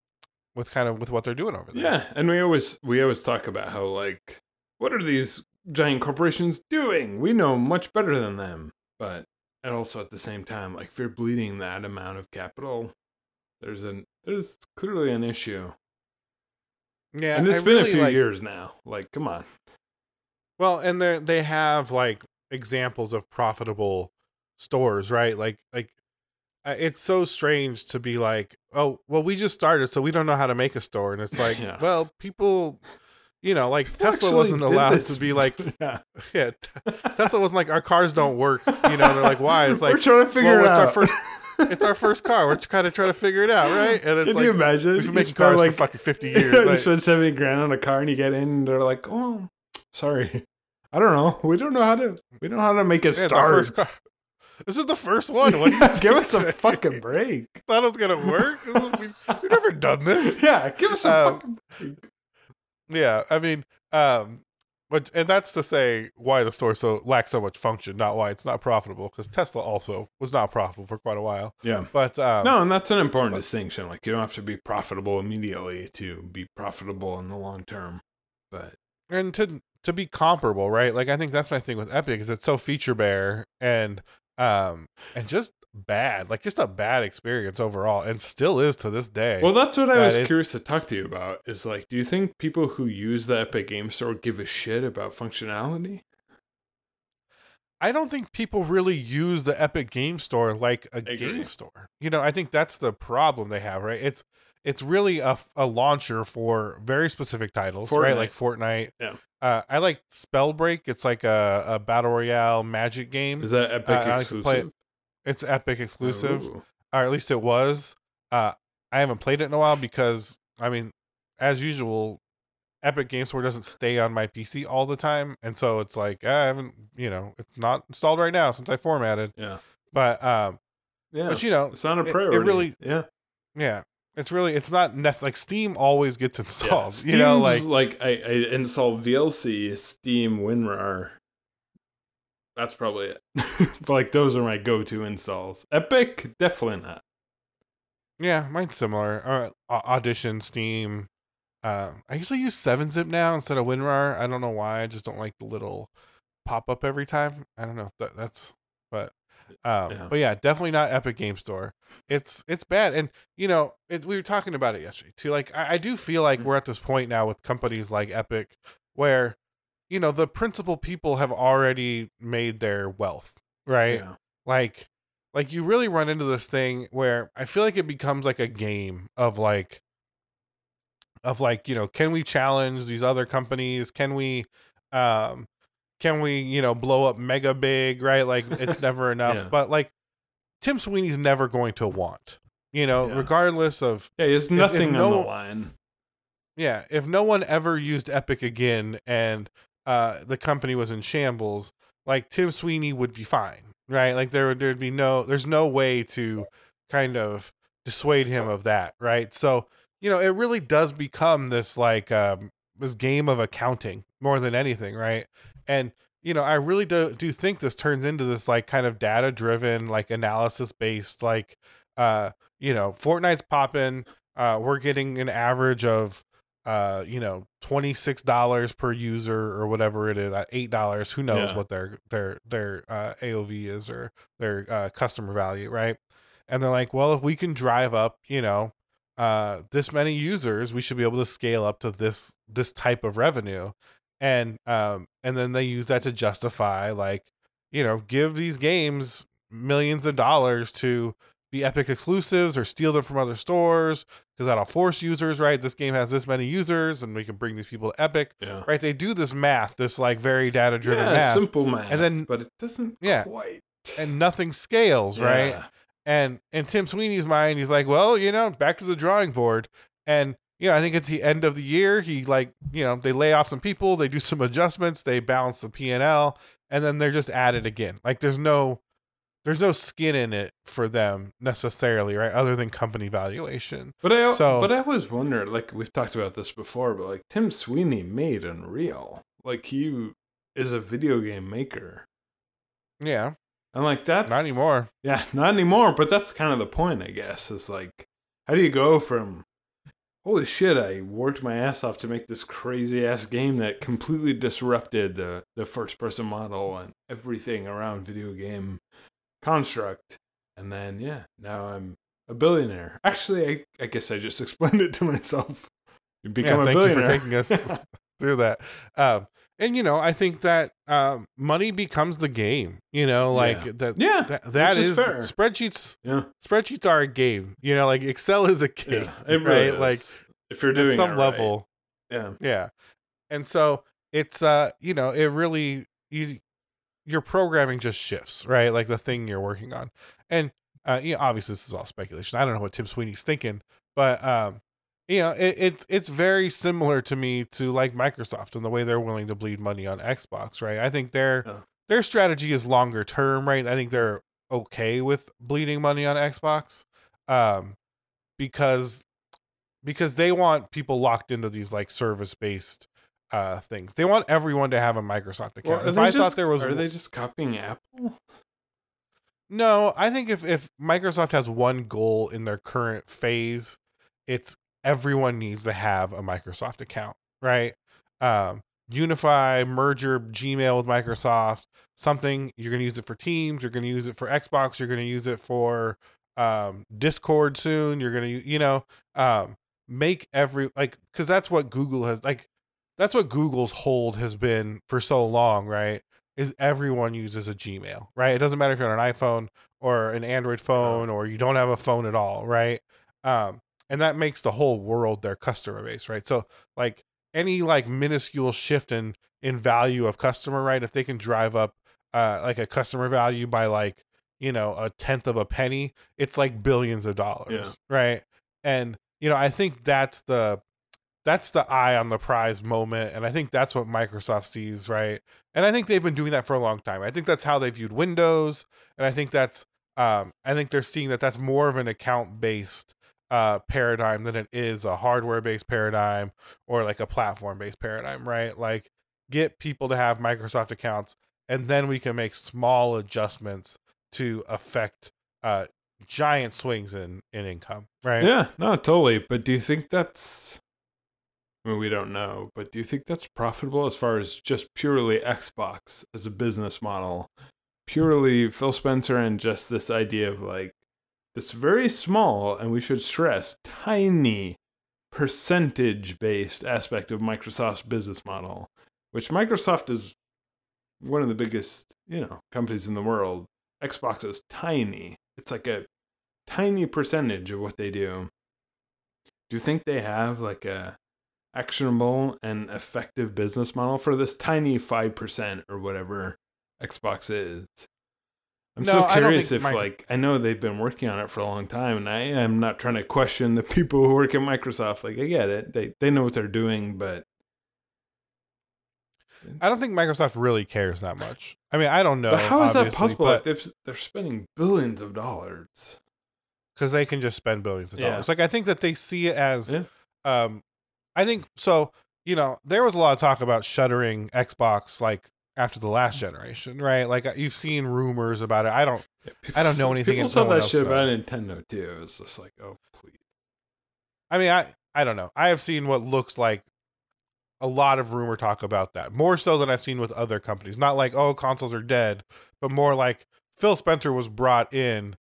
with kind of with what they're doing over there
Yeah, and we always we always talk about how like what are these giant corporations doing? We know much better than them. But and also at the same time, like if you're bleeding that amount of capital, there's an there's clearly an issue.
yeah
and it's
I
been
really,
a few
like-
years now. Like, come on.
Well, and they they have like examples of profitable stores, right? Like like uh, it's so strange to be like, oh, well, we just started, so we don't know how to make a store, and it's like,
Yeah.
well, people, you know, like
People
Tesla wasn't allowed
this.
to be like,
yeah.
yeah, Tesla wasn't like our cars don't work, you know? They're like, why? It's like,
we're trying to figure
well,
it out.
our first- it's our first car. We're kind of trying to figure it out, right? And it's
Can
like
you imagine?
we've been making cars
like,
for fucking fifty years.
you
like-
spend seventy grand on a car and you get in, and they're like, "Oh, sorry, I don't know. We don't know how to. We don't know how to make it
Yeah,
start.
This is the first one. What do you
Give us a fucking break.
thought it was gonna work. We've, we've never done this.
Yeah, give us a
Um,
fucking break.
Yeah, I mean, um, but and that's to say why the store so lacks so much function, not why it's not profitable. Because Tesla also was not profitable for quite a while.
Yeah.
But um,
No, and that's an important
but-
distinction. Like you don't have to be profitable immediately to be profitable in the long term. But
and to to be comparable, right? Like I think that's my thing with Epic is it's so feature bare and um and just bad, like just a bad experience overall, and still is to this day.
well, that's what I was curious to talk to you about. Is like, do you think people who use the Epic Game Store give a shit about functionality?
I don't think people really use the Epic Game Store like a game store. You know, I think that's the problem they have, right? It's it's really a, a launcher for very specific titles, right? Like Fortnite.
Yeah.
Uh, I like Spellbreak. It's like a, a battle royale magic game.
Is that Epic
Uh, I like to play it
exclusive?
It's Epic exclusive,
Ooh.
or at least it was. Uh, I haven't played it in a while because I mean, as usual, Epic Game Store doesn't stay on my PC all the time, and so it's like I haven't, you know, it's not installed right now since I formatted.
Yeah.
But um,
Yeah.
but you know,
it's not a
it- it
priority.
really-
yeah.
yeah, it's really it's not nec- like Steam always gets
Yeah,
installed. you know, like
like I, I install VLC, Steam, WinRAR. That's probably it. like those are my go-to installs. Epic, definitely not.
yeah, mine's similar. Uh, Audition, Steam. Uh, I usually use Seven Zip now instead of WinRAR. I don't know why. I just don't like the little pop up every time. I don't know. That, that's but um,
Yeah.
but yeah, definitely not Epic Game Store. It's it's bad, and you know, it, we were talking about it yesterday too. Like, I, I do feel like
Mhm.
we're at this point now with companies like Epic, where you know the principal people have already made their wealth, right?
Yeah.
like like you really run into this thing where i feel like it becomes like a game of like of like you know can we challenge these other companies can we um can we you know blow up mega big right like it's never enough
Yeah.
but like tim sweeney's never going to want you know
Yeah.
regardless of
Yeah, there's nothing on
no-
the line.
yeah, if no one ever used Epic again and uh the company was in shambles, like Tim Sweeney would be fine, right? Like there would there'd be no there's no way to kind of dissuade him of that, right? So, you know, it really does become this like um this game of accounting more than anything, right? And you know, I really do do think this turns into this like kind of data driven, like analysis based, like uh, you know, Fortnite's popping. Uh, we're getting an average of uh, you know, twenty six dollars per user or whatever it is, uh, eight dollars. Who knows
Yeah.
what their their their uh, AOV is or their uh, customer value, right? And they're like, well, if we can drive up, you know, uh, this many users, we should be able to scale up to this this type of revenue, and um, and then they use that to justify, like, you know, give these games millions of dollars to be Epic exclusives or steal them from other stores because that'll force users, right? This game has this many users, and we can bring these people to Epic,
Yeah.
right? They do this math, this like very data driven
yeah,
math,
simple math.
And then-
but it doesn't
Yeah.
quite.
and nothing scales, right?
Yeah.
And in Tim Sweeney's mind, he's like, well, you know, back to the drawing board. And you know, I think at the end of the year, he like, you know, they lay off some people, they do some adjustments, they balance the P and L, and then they're just at it again. Like there's no there's no skin in it for them necessarily, right? Other than company valuation.
But I
So-
but I always wonder, like we've talked about this before, but like Tim Sweeney made Unreal. Like he is a video game maker.
Yeah.
And like that's
Not anymore.
Yeah, not anymore. But that's kind of the point, I guess. Is like, how do you go from, holy shit, I worked my ass off to make this crazy ass game that completely disrupted the the first person model and everything around video game construct, and then yeah, now I'm a billionaire. Actually, I I guess I just explained it to myself. You become
yeah,
a
thank you for taking us through that. Um, and you know, I think that um, money becomes the game. You know, like
Yeah.
that.
yeah,
that, that
is
is,
fair.
spreadsheets.
yeah,
Spreadsheets are a game. You know, like Excel is a game,
yeah. It really
right? Like
if you're doing
at some
it right.
level,
yeah,
yeah. And so it's uh, you know, it really you your programming just shifts, right? Like the thing you're working on, and uh, you know, obviously this is all speculation. I don't know what Tim Sweeney's thinking, but um, you know, it, it's it's very similar to me to like Microsoft and the way they're willing to bleed money on Xbox, right? I think their
Yeah.
their strategy is longer term, right? I think they're okay with bleeding money on Xbox, um, because because they want people locked into these like service based uh things. They want everyone to have a Microsoft account.
are
if I
just,
thought there was
are they just copying Apple?
No, I think if if Microsoft has one goal in their current phase, it's everyone needs to have a Microsoft account, right? Um, unify, merger Gmail with Microsoft, something you're going to use it for Teams, you're going to use it for Xbox, you're going to use it for um, Discord soon, you're going to you know, um, make every like cuz that's what Google has like that's what Google's hold has been for so long, right? Is everyone uses a Gmail, right? It doesn't matter if you're on an iPhone or an Android phone or you don't have a phone at all, right? Um, and that makes the whole world their customer base, right? So like any like minuscule shift in in value of customer, right? If they can drive up uh like a customer value by like you know a tenth of a penny, it's like billions of dollars,
Yeah.
right? And you know I think that's the that's the eye on the prize moment and i think that's what microsoft sees right? And i think they've been doing that for a long time. I think that's how they viewed windows and i think that's um i think they're seeing that that's more of an account based uh paradigm than it is a hardware based paradigm or like a platform based paradigm right? Like get people to have microsoft accounts and then we can make small adjustments to affect uh giant swings in in income right?
Yeah, no, totally. But do you think that's I mean, we don't know, but do you think that's profitable as far as just purely Xbox as a business model? Purely Phil Spencer and just this idea of like this very small and we should stress tiny percentage based aspect of Microsoft's business model, which Microsoft is one of the biggest, you know, companies in the world. Xbox is tiny. It's like a tiny percentage of what they do. Do you think they have like a actionable and effective business model for this tiny 5% or whatever Xbox is? I'm
No,
so curious if like I know they've been working on it for a long time and I am not trying to question the people who work at Microsoft. Like I get it. They they know what they're doing, but
I don't think Microsoft really cares that much. I mean, I don't know.
but how is that possible? Like
But
they've, they're spending billions of dollars.
because they can just spend billions of
Yeah.
dollars. Like I think that they see it as,
Yeah.
um, I think so. You know, there was a lot of talk about shuttering Xbox like after the last generation, right? Like uh, you've seen rumors about it. I don't.
Yeah,
I don't know anything
People said
no
that shit about. Nintendo too. It's just like, oh please.
I mean, I I don't know. I have seen what looks like a lot of rumor talk about that. More so than I've seen with other companies. Not like, oh, consoles are dead, but more like Phil Spencer was brought in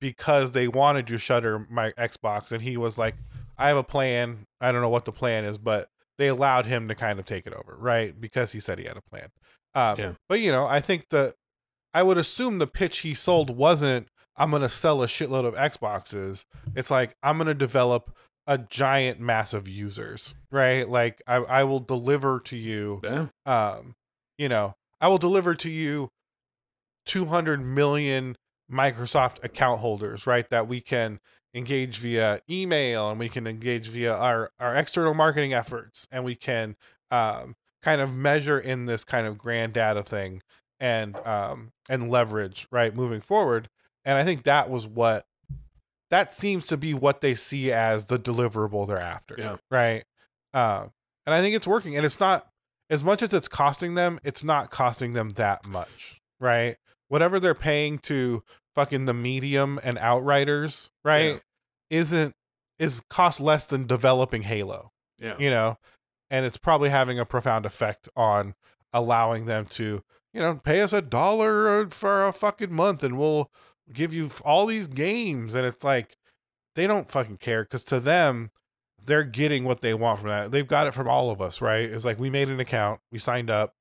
because they wanted to shutter my Xbox and he was like, I have a plan. I don't know what the plan is, but they allowed him to kind of take it over, right? Because he said he had a plan. Um,
Yeah.
But you know, I think the I would assume the pitch he sold wasn't I'm gonna sell a shitload of Xboxes. It's like I'm gonna develop a giant mass of users, right? Like I, I will deliver to you um, you know, I will deliver to you 200 million Microsoft account holders, right? That we can engage via email and we can engage via our, our external marketing efforts and we can um, kind of measure in this kind of grand data thing and um, and leverage, right, moving forward. And I think that was what that seems to be what they see as the deliverable they're after,
Yeah.
right? Uh, and I think it's working. And it's not as much as it's costing them, it's not costing them that much, right? Whatever they're paying to fucking the medium and outriders, right? Isn't is cost less than developing Halo,
Yeah.
you know? And it's probably having a profound effect on allowing them to, you know, pay us a dollar for a fucking month and we'll give you all these games. And it's like, they don't fucking care because to them, they're getting what they want from that. They've got it from all of us, right? It's like we made an account, we signed up,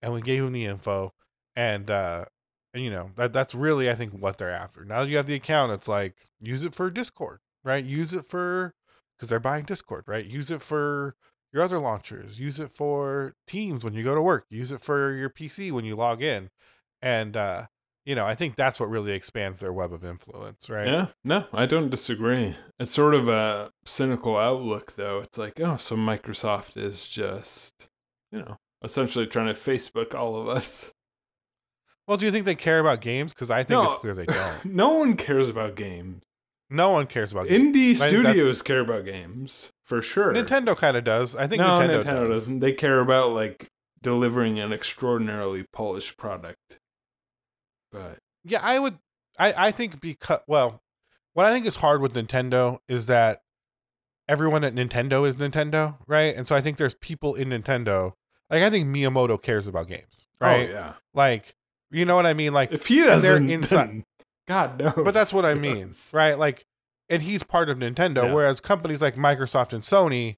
and we gave them the info, and uh, and you know that that's really I think what they're after. Now that you have the account, it's like use it for Discord, right? Use it for because they're buying Discord, right? Use it for your other launchers. Use it for Teams when you go to work. Use it for your PC when you log in, and uh, you know I think that's what really expands their web of influence, right?
Yeah, no, I don't disagree. It's sort of a cynical outlook, though. It's like, oh, so Microsoft is just, you know, essentially trying to Facebook all of us.
Well, do you think they care about games? Because I think it's clear they don't.
no one cares about games.
No one cares about games.
Indie studios care about games for sure.
Nintendo kind of does. I think
no,
Nintendo,
Nintendo,
does.
doesn't. They care about like delivering an extraordinarily polished product. But
Yeah, I would. I I think because well, what I think is hard with Nintendo is that everyone at Nintendo is Nintendo, right? And so I think there's people in Nintendo. Like I think Miyamoto cares about games, oh, right?
oh yeah,
Like you know what I mean? Like,
if he doesn't,
inside-
God knows.
but that's what I mean, right? Like, and he's part of Nintendo,
Yeah.
whereas companies like Microsoft and Sony,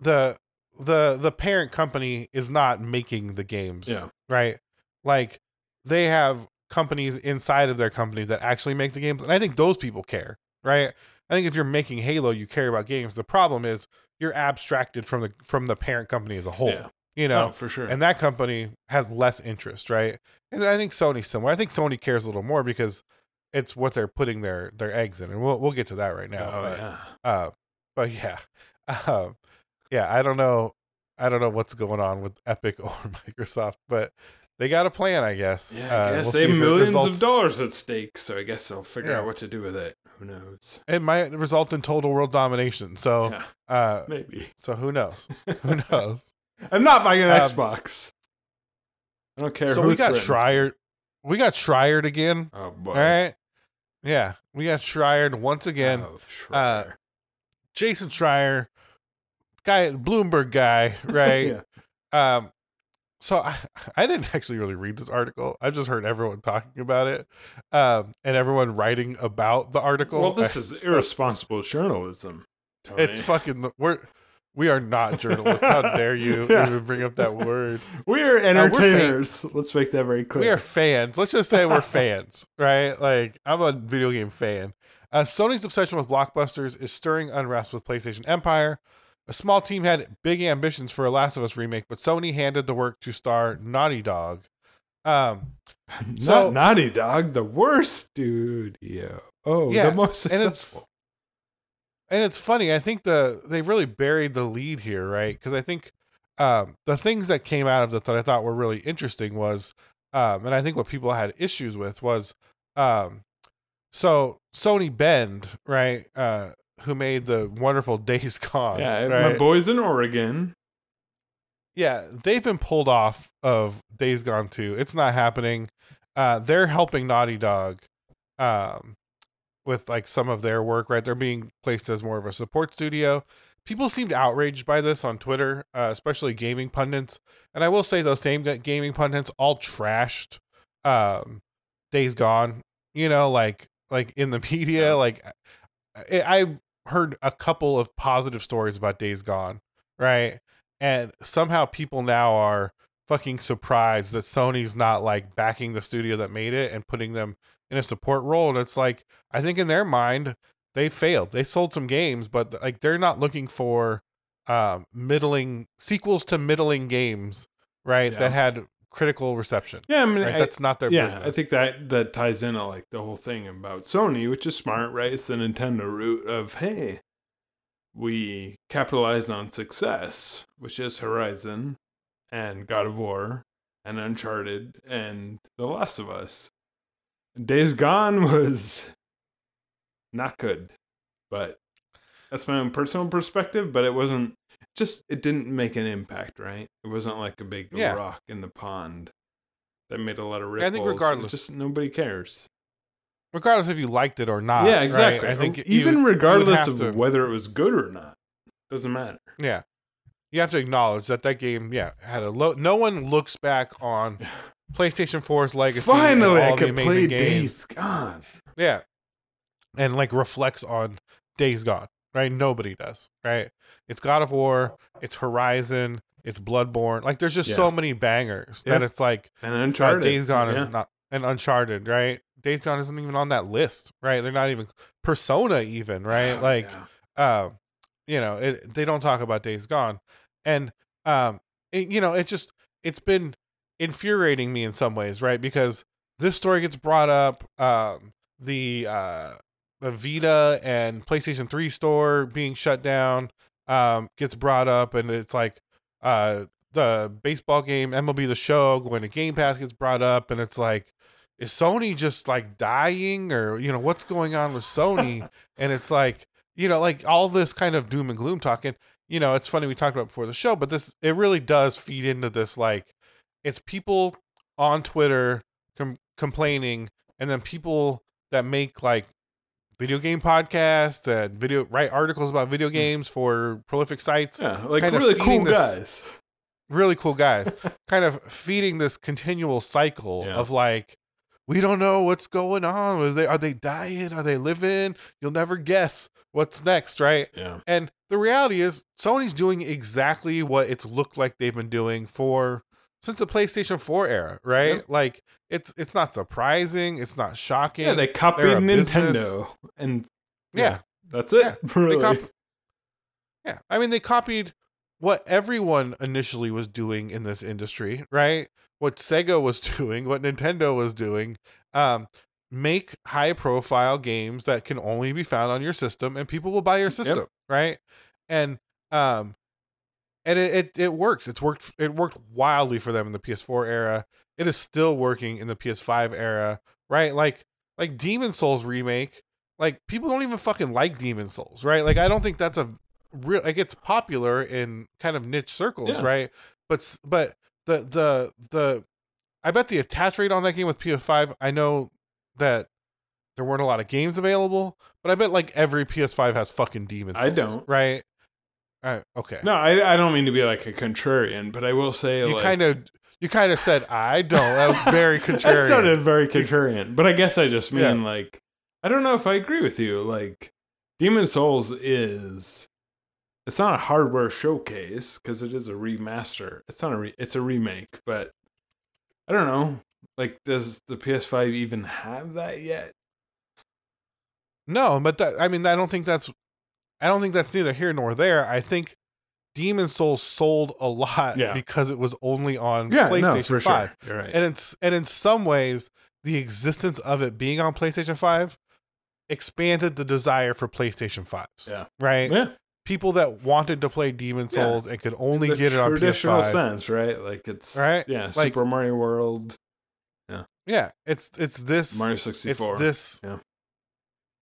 the the the parent company is not making the games,
Yeah.
right? Like they have companies inside of their company that actually make the games, and I think those people care, right? I I think if you're making Halo, you care about games. The problem is you're abstracted from the from the parent company as a whole.
Yeah.
You know,
oh, for sure.
and that company has less interest, right? And I think Sony's similar. I think Sony cares a little more because it's what they're putting their their eggs in, and we'll we'll get to that right now.
oh
but,
yeah.
uh, but yeah, um, yeah, I don't know, I don't know what's going on with Epic or Microsoft, but they got a plan, I guess.
Yeah, I
Uh,
guess
we'll
they have millions of dollars at stake, so I guess they'll figure
Yeah.
out what to do with it. Who knows?
It might result in total world domination. So,
yeah,
uh,
maybe.
so who knows? Who knows?
I'm not buying an
Um,
Xbox. I don't care.
so
who
we got
threatens
Schreier, we got Schreier again.
Oh boy.
All right. Yeah, we got Schreier once again.
Oh, Schreier.
Jason Schreier, guy, Bloomberg guy, right?
yeah.
Um, so I, I didn't actually really read this article. I just heard everyone talking about it, um, and everyone writing about the article.
Well, this
I-
is irresponsible journalism. Tony.
It's fucking. We're we are not journalists. How dare you
Yeah.
even bring up that word?
We're
fan-
entertainers. Let's make that very clear.
We are fans. Let's just say we're fans, right? Like I'm a video game fan. Uh, Sony's obsession with blockbusters is stirring unrest with PlayStation Empire. A small team had big ambitions for a Last of Us remake, but Sony handed the work to star Naughty Dog. Um,
Not
So-
Naughty Dog, the worst studio. Oh,
Yeah,
the most
and
successful.
And it's funny. I think the they really buried the lead here, right? Because I think um, the things that came out of it that I thought were really interesting was, um, and I think what people had issues with was, um, so Sony Bend, right, uh, who made the wonderful Days Gone,
yeah,
right?
my boys in Oregon.
yeah, they've been pulled off of Days Gone 2. It's not happening. Uh, they're helping Naughty Dog um, with like some of their work, right? They're being placed as more of a support studio. People seemed outraged by this on Twitter, uh, especially gaming pundits. And I will say those same gaming pundits all trashed um, Days Gone. You know, like like in the media,
Yeah.
like I, I heard a couple of positive stories about Days Gone, right? And somehow people now are fucking surprised that Sony's not like backing the studio that made it and putting them in a support role. And it's like, I think in their mind, they failed. They sold some games, but like they're not looking for um middling sequels to middling games, right?
Yeah.
That had critical reception.
Yeah, I mean,
Right?
I-
That's not their
yeah,
business.
I think that that ties into like the whole thing about Sony, which is smart, right? It's the Nintendo route of hey, we capitalized on success, which is Horizon and God of War and Uncharted and The Last of Us. Days Gone was not good, but that's my own personal perspective. But it wasn't just it didn't make an impact, right? It wasn't like a big
Yeah.
rock in the pond that made a lot of ripples.
I think regardless-
just nobody cares.
Regardless if you liked it or not.
yeah,
right?
exactly.
I think oh,
even
you
regardless of
to-
whether it was good or not, doesn't matter.
Yeah. You have to acknowledge that that game, yeah, had a low. No one looks back on PlayStation 4's legacy.
Finally,
all
I
amazing
play
games.
Days Gone.
Yeah. And like reflects on Days Gone, right? Nobody does, right? It's God of War, it's Horizon, it's Bloodborne. Like there's just so many bangers that it's like
And
uh,
Uncharted.
Days Gone
yeah.
is not and Uncharted, right? Days Gone isn't even on that list, right? They're not even Persona even, right?
Oh,
like
yeah.
um you know it, they don't talk about days gone and um it, you know it just it's been infuriating me in some ways right because this story gets brought up um the uh the vita and playstation 3 store being shut down um gets brought up and it's like uh the baseball game mlb the show going to game pass gets brought up and it's like is sony just like dying or you know what's going on with sony? And it's like you know like all this kind of doom and gloom talking you know it's funny we talked about before the show but this it really does feed into this like it's people on twitter com- complaining and then people that make like video game podcasts and video write articles about video hmm. games for prolific sites
yeah, like really cool
this-
guys.
really cool guys kind of feeding this continual cycle
Yeah.
of like we don't know what's going on. Are they are they dying? Are they living? You'll never guess what's next right?
Yeah,
and the reality is sony's doing exactly what it's looked like they've been doing for since the playstation 4 era right
Yep.
like it's it's not surprising it's not shocking
yeah. They copied Nintendo
business.
and
yeah
That's it.
Yeah,
really.
Cop- yeah, I mean they copied what everyone initially was doing in this industry, right? What Sega was doing, what Nintendo was doing. Um, make high profile games that can only be found on your system, and people will buy your system, right? And um, and it, it it works. It's worked. It worked wildly for them in the PS4 era. It is still working in the PS5 era, right? Like like Demon's Souls remake. Like people don't even fucking like Demon's Souls, right? Like I don't think that's a real like it's popular in kind of niche circles,
Yeah.
right? But but the the the I bet the attach rate on that game with PS5. I know that there weren't a lot of games available, but I bet like every PS5 has fucking Demon Souls.
I don't.
right? Uh, okay.
No, I, I don't mean to be like a contrarian, but I will say
you
like,
kind of you kind of said I don't. That was very contrarian.
that sounded very contrarian, but I guess I just mean
Yeah.
like I don't know if I agree with you. Like Demon's Souls is it's not a hardware showcase because it is a remaster. It's not a re- it's a remake, but I don't know. Like, does the PS5 even have that yet?
No, but that, I mean, I don't think that's, I don't think that's neither here nor there. I think Demon's Souls sold a lot
Yeah.
because it was only on PlayStation Five,
You're right.
and it's and in some ways, the existence of it being on PlayStation Five expanded the desire for PlayStation Fives.
Yeah.
right.
yeah,
People that wanted to play Demon
Yeah.
Souls and could only get it on
traditional
PS5.
sense, right? Like it's
Right?
Yeah,
Like-
Super Mario World,
Yeah, Yeah, it's it's this
Mario
it's
64.
this
Yeah.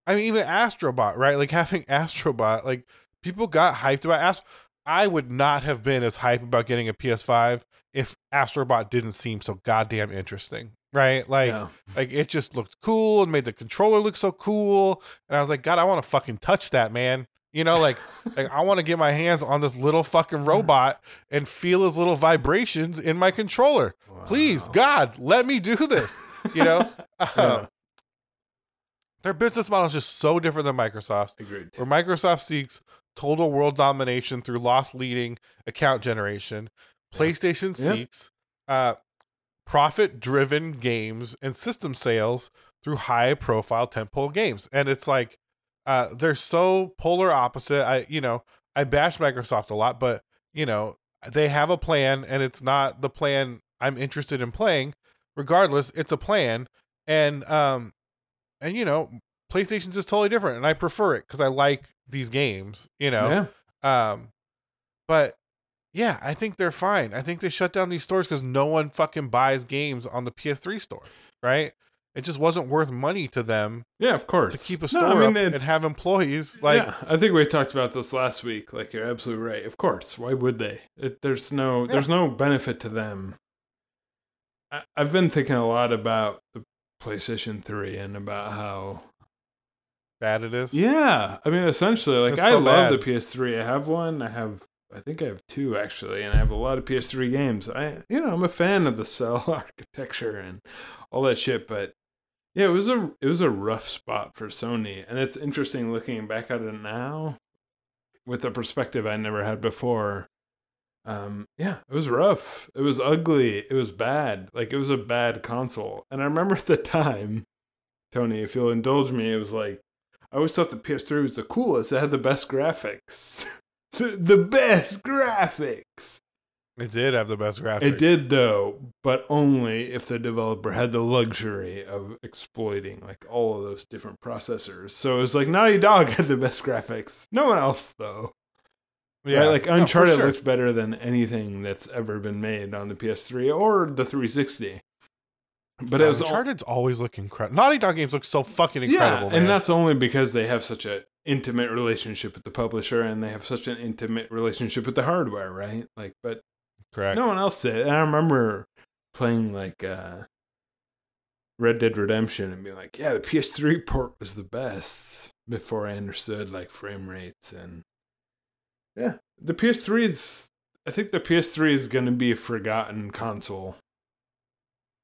I mean even astrobot right? Like having astrobot like people got hyped about astro i would not have been as hyped about getting a ps5 if astrobot didn't seem so goddamn interesting right? Like
yeah.
like it just looked cool and made the controller look so cool. And i was like god i want to fucking touch that man. You know like like i want to get my hands on this little fucking robot and feel his little vibrations in my controller. Please god let me do this you know?
Yeah.
Um, their business model is just so different than Microsoft's,
Agreed.
where Microsoft seeks total world domination through loss leading account generation. PlayStation
Yeah.
seeks uh, profit driven games and system sales through high profile tentpole games. And it's like uh, they're so polar opposite. I you know I bash Microsoft a lot, but you know they have a plan, and it's not the plan I'm interested in playing. Regardless, it's a plan, and um, and you know PlayStation's is totally different, and I prefer it because I like these games. You know,
Yeah.
um, but yeah, I think they're fine. I think they shut down these stores because no one fucking buys games on the PS3 store, right? It just wasn't worth money to them
Yeah, of course.
to keep a
No,
store
I mean,
up and have employees. Like,
yeah, I think we talked about this last week. Like you're absolutely right. Of course, why would they? It, there's no there's no benefit to them. I, I've been thinking a lot about PlayStation 3 and about how
bad it is.
yeah, I mean essentially like
It's
I love
bad.
the PS3. I have one. I have I think I have two actually, and I have a lot of PS3 games. I you know I'm a fan of the cell architecture and all that shit, but yeah, it was a it was a rough spot for Sony, and it's interesting looking back at it now with a perspective I never had before. Um, yeah, it was rough. It was ugly. It was bad. Like it was a bad console. And I remember at the time, Tony, if you'll indulge me, it was like I always thought the PS3 was the coolest. It had the best graphics. the the best graphics.
It did have the best graphics.
It did though, but only if the developer had the luxury of exploiting like all of those different processors. So it was like Naughty Dog had the best graphics. No one else though.
Yeah,
Right? Like Uncharted
sure.
looks better than anything that's ever been made on the PS3 or the 360. But it
Uh,
was all,
Uncharted's always look incredible. Naughty Dog games look so fucking incredible,
yeah,
man.
and that's only because they have such an intimate relationship with the publisher and they have such an intimate relationship with the hardware, right? Like, but
correct.
no one else did. And I remember playing like uh, Red Dead Redemption and being like, yeah, the PS3 port was the best before I understood like frame rates and yeah, the PS3 is. I think the PS3 is going to be a forgotten console.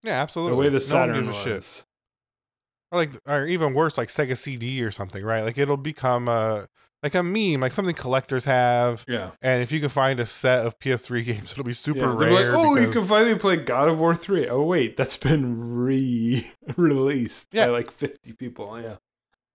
yeah, absolutely.
The way the
No
Saturn
gives a shit.
was.
or like or even worse like sega cd or something right like it'll become a like a meme like something collectors have
Yeah.
and if you can find a set of ps3 games it'll be super
Yeah,
rare
Like, oh, you can finally play God of War 3. Oh, wait, that's been re released
Yeah.
by like 50 people. Yeah.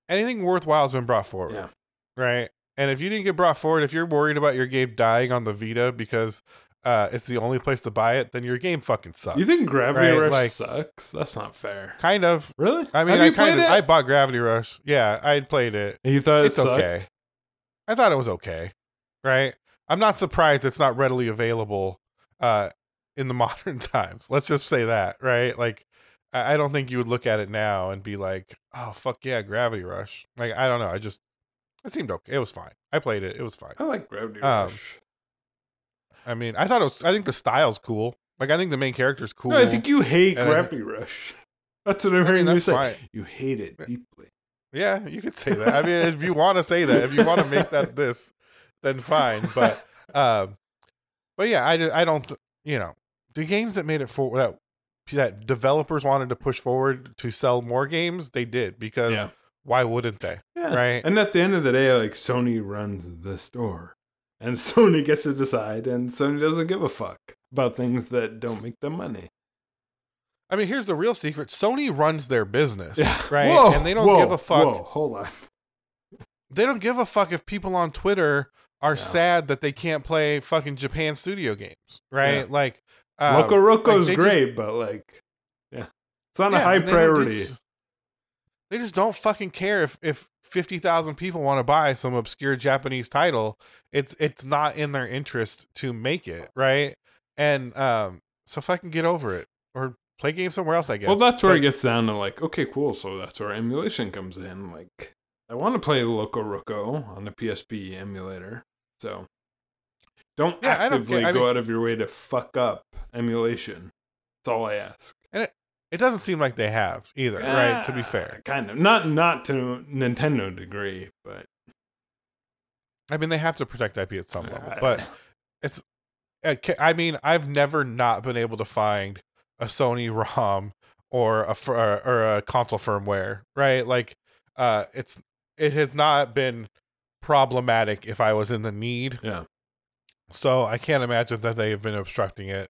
anything worthwhile has been brought forward
Yeah.
right? And if you didn't get brought forward, if you're worried about your game dying on the Vita because uh, it's the only place to buy it, then your game fucking sucks.
You think Gravity
right?
Rush
Like-
sucks? That's not fair.
kind of?
Really?
I mean, I kind of
it?
I bought Gravity Rush. Yeah, I played it.
And you thought it
It's
sucked?
okay. I thought it was okay, right? I'm not surprised it's not readily available uh, in the modern times. Let's just say that, right? Like, I I don't think you would look at it now and be like, "Oh fuck yeah, Gravity Rush." Like, I don't know. I just it seemed okay. It was fine. I played it. It was fine.
I like Gravity
Um,
Rush.
I mean, I thought it was. I think the style's cool. Like, I think the main character's cool.
No, I think you hate
And I-
Rush. That's what I'm hearing you say.
fine.
You hate it deeply.
Yeah, you could say that. I mean, if you want to say that, if you want to make that this, then fine. But, um, but yeah, I, I don't, you know, the games that made it for that that developers wanted to push forward to sell more games, they did because
Yeah.
Why wouldn't they?
Yeah.
Right.
And at the end of the day, like Sony runs the store. And Sony gets to decide, and Sony doesn't give a fuck about things that don't make them money.
I mean, here's the real secret: Sony runs their business,
Yeah.
right?
Whoa,
and they don't
whoa,
give a fuck.
Whoa, hold on.
They don't give a fuck if people on Twitter are
Yeah.
sad that they can't play fucking Japan studio games, right?
Yeah.
Like, um,
Loco Roco's
they just-
great, but like, yeah, it's not a high priority.
just- they just don't fucking care if if fifty thousand people want to buy some obscure Japanese title. It's it's not in their interest to make it right, and um, so fucking get over it or play games somewhere else. I guess.
Well, that's where
Like,
it gets down to like, okay, cool. So that's where emulation comes in. Like, I want to play Loco Roco on the PSP emulator. So don't
Yeah, I don't
actively.
I
go
mean-
out of your way to fuck up emulation. That's all I ask.
It doesn't seem like they have either, right? To be fair,
kind of not not to Nintendo degree, but
I mean they have to protect IP at some level, but it's. uh, I mean, I've never not been able to find a Sony ROM or a or a console firmware, right? Like, uh, it's it has not been problematic if I was in the need.
yeah,
So I can't imagine that they have been obstructing it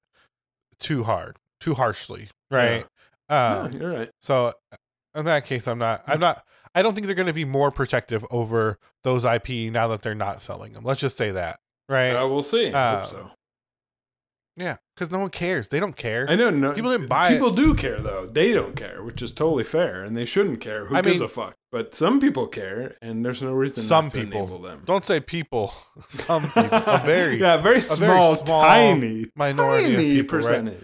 too hard, too harshly, right?
No,
Um,
you're right.
so in that case, I'm not. I'm not. I don't think they're going to be more protective over those IP now that they're not selling them. Let's just say that, right?
Uh, we'll see.
Uh,
hope so.
yeah, because no one cares. They don't care.
I know no
people didn't buy
People do care though. They don't care, which is totally fair, and they shouldn't care. Who
I
gives
mean-
a fuck? But some people care, and there's no reason
Some people. Don't say people. Some people. A very
yeah, very small,
small
tiny,
minority of
tiny
people, right?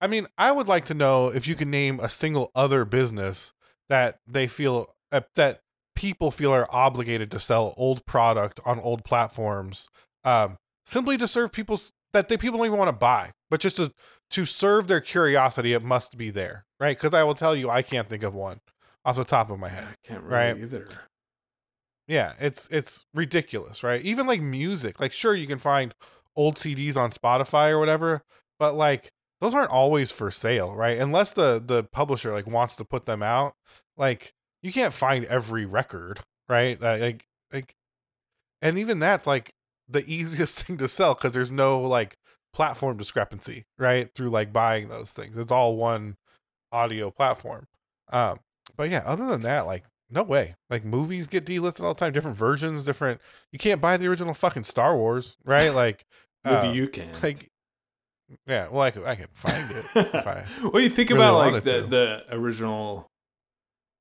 I mean, I would like to know if you can name a single other business that they feel uh, that people feel are obligated to sell old product on old platforms, um, simply to serve people's that they people don't even want to buy, but just to to serve their curiosity. It must be there, right? Because I will tell you, I can't think of one off the top of my head.
I can't really
Right.
either.
Yeah, it's it's ridiculous, right? Even like music, like sure you can find old CDs on Spotify or whatever, but like those aren't always for sale, right? Unless the the publisher like wants to put them out, like you can't find every record, right? Like like and even that like the easiest thing to sell cuz there's no like platform discrepancy, right? Through like buying those things. It's all one audio platform. Um but yeah, other than that like no way. Like movies get delisted all the time, different versions, different. You can't buy the original fucking Star Wars, right? Like,
Maybe
uh,
you can.
like, yeah. Well, I could, I can find it if I.
well, you think
really
about like the
to.
the original,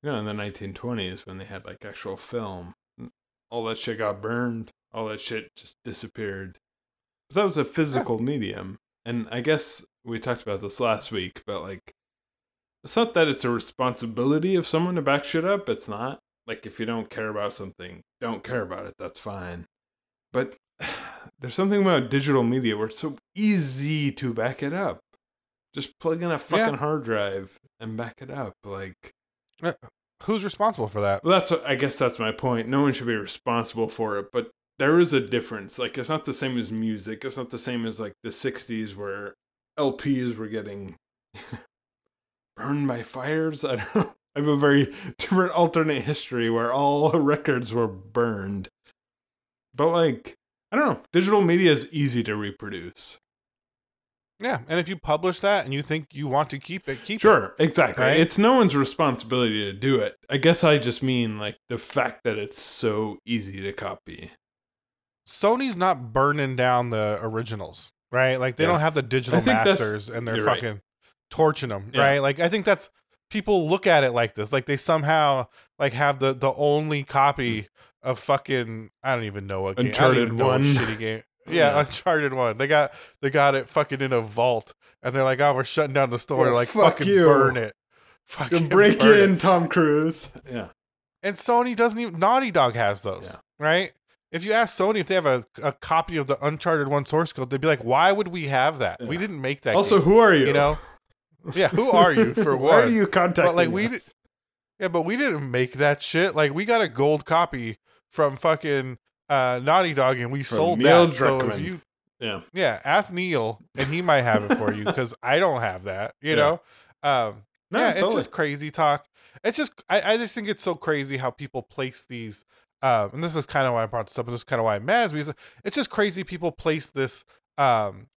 you know, in the 1920s when they had like actual film, all that shit got burned, all that shit just disappeared. But that was a physical medium, and I guess we talked about this last week, but like, it's not that it's a responsibility of someone to back shit up. It's not like if you don't care about something, don't care about it. That's fine. But there's something about digital media where it's so easy to back it up. Just plug in a fucking hard drive and back it up. Like, uh,
Who's responsible for that?
well, that's I guess that's my point. No one should be responsible for it, but there is a difference. Like, it's not the same as music. It's not the same as like the '60s where LPs were getting burned by fires. I don't know. I have a very different alternate history where all records were burned. But like, I don't know. Digital media is easy to reproduce.
Yeah, and if you publish that and you think you want to keep it, keep it.
Sure, exactly.
Right?
It's no one's responsibility to do it. I guess I just mean like the fact that it's so easy to copy.
Sony's not burning down the originals, right? Like they
Yeah.
don't have the digital
I think that's-
masters and they're
you're right.
fucking torching them,
Yeah.
right? Like I think that's people look at it like this, like they somehow like have the the only copy mm. Of fucking I don't even know what game. I don't even
Uncharted
know what
1.
shitty game. Yeah,
Yeah.
Uncharted one. They got they got it fucking in a vault, and they're like, "Oh, we're shutting down the store."
Yeah,
like,
fuck
fucking
you.
burn it, fucking
break
burn it.
in, Tom Cruise. Yeah.
And Sony doesn't even Naughty Dog has those,
Yeah.
right? If you ask Sony if they have a, a copy of the Uncharted One source code, they'd be like, "Why would we have that? We didn't make that."
Also,
game."
who are you?
you know, yeah, who are you for
Why are you contacting
like, we
us?
yeah, but we didn't make that shit. Like, we got a gold copy from fucking uh, Naughty Dog, and we
From
sold
Neil
that. So if you,
Yeah.
yeah, ask Neil, and he might have it for you because I don't have that. You
Yeah.
know, um,
No,
yeah,
totally.
it's just crazy talk. It's just I, I just think it's so crazy how people place these um and this is kind of why I brought this up, and this is kind of why it matters because it's just crazy people place this um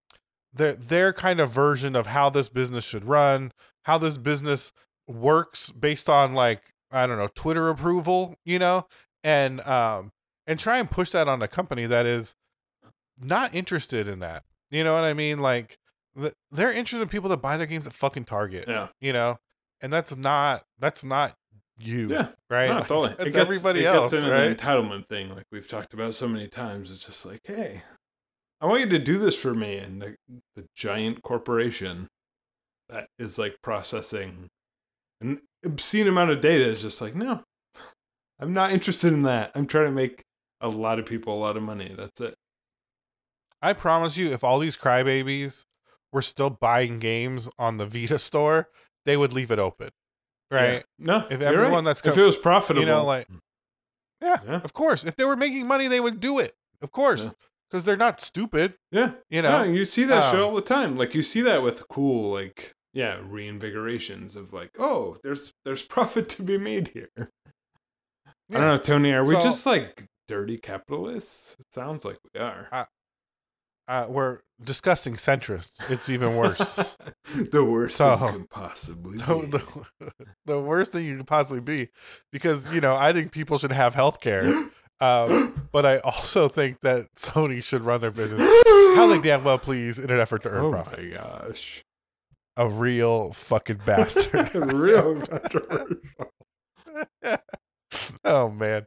their their kind of version of how this business should run, how this business works based on like, I don't know, Twitter approval, you know, and um and try and push that on a company that is not interested in that. You know what I mean? Like they're interested in people that buy their games at fucking Target
Yeah.
you know and that's not that's not you
Yeah.
right
No,
Like,
totally.
that's
It
everybody
it
else
gets
right
entitlement thing, like we've talked about so many times. It's just like, hey, I want you to do this for me, and the, the giant corporation that is like processing an obscene amount of data is just like, no, I'm not interested in that. I'm trying to make a lot of people a lot of money. That's it.
i promise you if all these crybabies were still buying games on the vita store they would leave it open right
Yeah. No,
If everyone
right.
that's
if it was profitable,
you know like yeah,
Yeah.
of course if they were making money they would do it of course
Yeah.
because they're not stupid
yeah,
you
No,
know
you see that shit
um,
all the time. Like you see that with cool, like yeah, reinvigorations of like, oh, there's there's profit to be made here. I don't know, Tony. Are we just like dirty capitalists? It sounds like we are.
uh, we're disgusting centrists it's even worse
the worst
So-
thing could possibly be.
the, the, the worst thing you could possibly be because you know i think people should have health care um, but i also think that sony should run their business how they damn well please in an effort to earn
oh
profit
my gosh,
a real fucking bastard
real controversial.
Oh man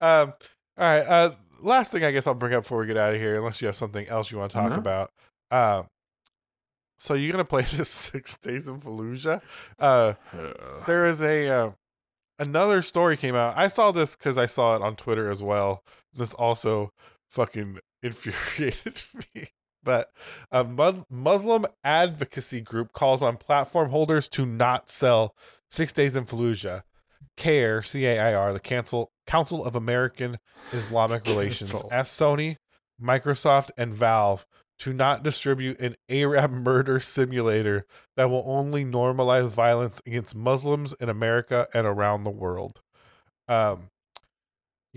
um all right uh last thing i guess i'll bring up before we get out of here unless you have something else you want to talk
No.
about uh so you're gonna play this six days in fallujah uh
Uh,
there is a uh, another story came out. I saw this because I saw it on Twitter as well. This also fucking infuriated me. But a Muslim advocacy group calls on platform holders to not sell Six Days in Fallujah. CAIR, C A I R, the Council Council of American Islamic Relations, asked Sony, Microsoft, and Valve to not distribute an Arab murder simulator that will only normalize violence against Muslims in America and around the world. Um,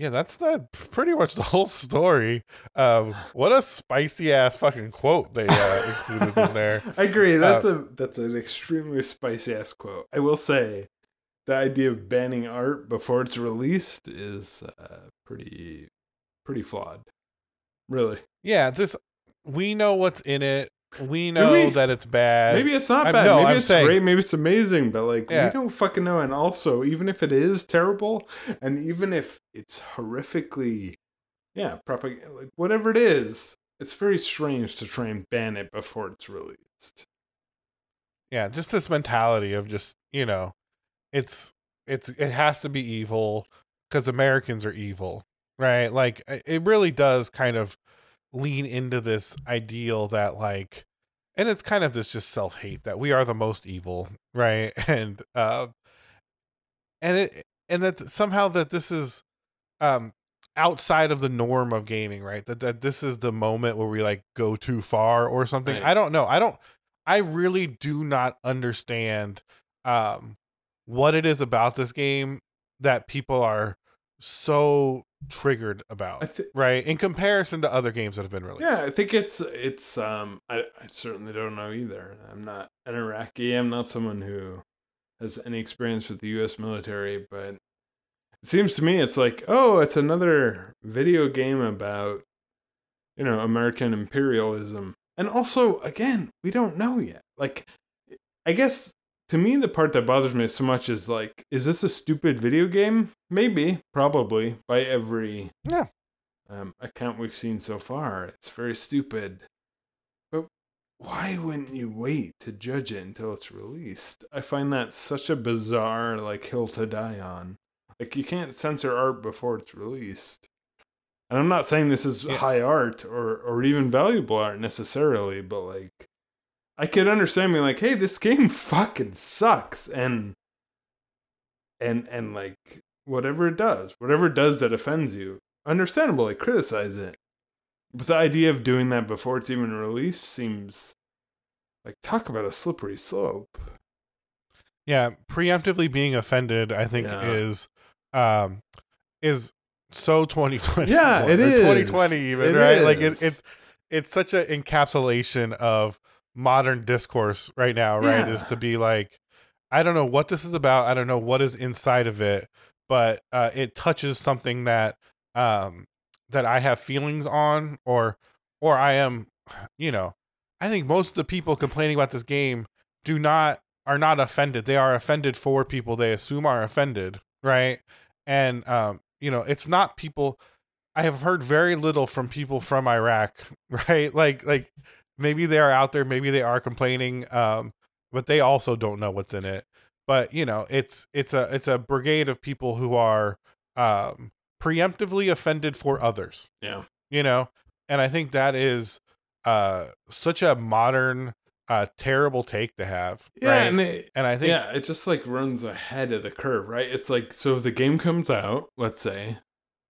yeah, that's that pretty much the whole story. Um, what a spicy ass fucking quote they uh, included in there.
I agree. That's a that's an extremely spicy ass quote. I will say, the idea of banning art before it's released is uh, pretty pretty flawed. Really.
Yeah, this we know what's in it. We know
we?
that it's bad.
Maybe it's not
I'm-
bad.
no,
maybe
I'm
it's
saying-
great. Maybe it's amazing. But like,
Yeah.
we don't fucking know. And also, even if it is terrible, and even if it's horrifically, yeah, propag- like whatever it is, it's very strange to try and ban it before it's released.
yeah just this mentality of just you know it's it's it has to be evil because americans are evil right? Like it really does kind of lean into this ideal that like and it's kind of this just self-hate that we are the most evil right? And uh and it and that somehow that this is um outside of the norm of gaming right? That that this is the moment where we like go too far or something.
Right.
i don't know. I don't i really do not understand um what it is about this game that people are so triggered about,
I thi-
right? In comparison to other games that have been released.
Yeah, I think it's it's um I, I certainly don't know either. I'm not an Iraqi. I'm not someone who has any experience with the US military, but it seems to me it's like, oh, it's another video game about you know, American imperialism. And also, again, we don't know yet. Like I guess to me the part that bothers me so much is like, is this a stupid video game? Maybe, probably, by every
Yeah.
um, account we've seen so far. It's very stupid. But why wouldn't you wait to judge it until it's released? I find that such a bizarre like hill to die on. Like you can't censor art before it's released. And I'm not saying this is
Yeah.
high art or or even valuable art necessarily, but like I could understand being like, hey, this game fucking sucks and and and like whatever it does, whatever it does that offends you, understandable, like criticize it. But the idea of doing that before it's even released seems like talk about a slippery slope.
yeah preemptively being offended i think
Yeah.
is um is so 2020
Yeah, it is
2020 even
It
right like it,
is.
it it's such an encapsulation of modern discourse right now right is to be like i don't know what this is about i don't know what is inside of it but uh it touches something that um that i have feelings on or or i am you know i think most of the people complaining about this game do not are not offended. They are offended for people they assume are offended right? And um you know it's not people i have heard very little from people from iraq right? Like like maybe they are out there maybe they are complaining um but they also don't know what's in it but you know it's it's a it's a brigade of people who are um preemptively offended for others
Yeah.
you know and i think that is uh such a modern uh terrible take to have
Yeah,
right?
and it,
and i think
yeah, it just like runs ahead of the curve, right? It's like so the game comes out, let's say,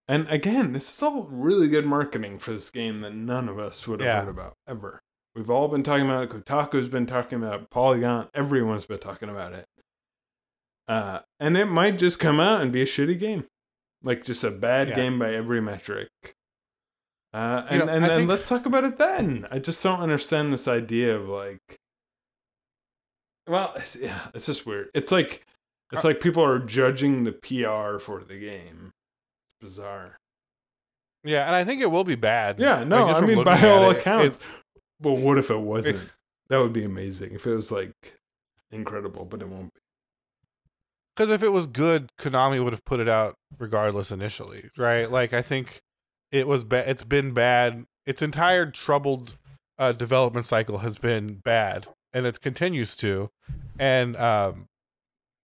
and again, this is all really good marketing for this game that none of us would have
Yeah.
heard about ever. We've all been talking about it. Kotaku's been talking about it, Polygon. Everyone's been talking about it. Uh, and it might just come out and be a shitty game, like just a bad
Yeah.
game by every metric. Uh,
You
and
know,
and,
think-
let's talk about it then. I just don't understand this idea of like well, it's- yeah, it's just weird. It's like it's like people are judging the PR for the game. It's bizarre.
yeah and i think it will be bad
Yeah, no, I mean by all
it,
accounts. Well, what if it wasn't? that would be amazing if it was like incredible, but it won't be.
Because if it was good, Konami would have put it out regardless initially, right? Like I think it was bad. It's been bad. Its entire troubled uh, development cycle has been bad, and it continues to. And um,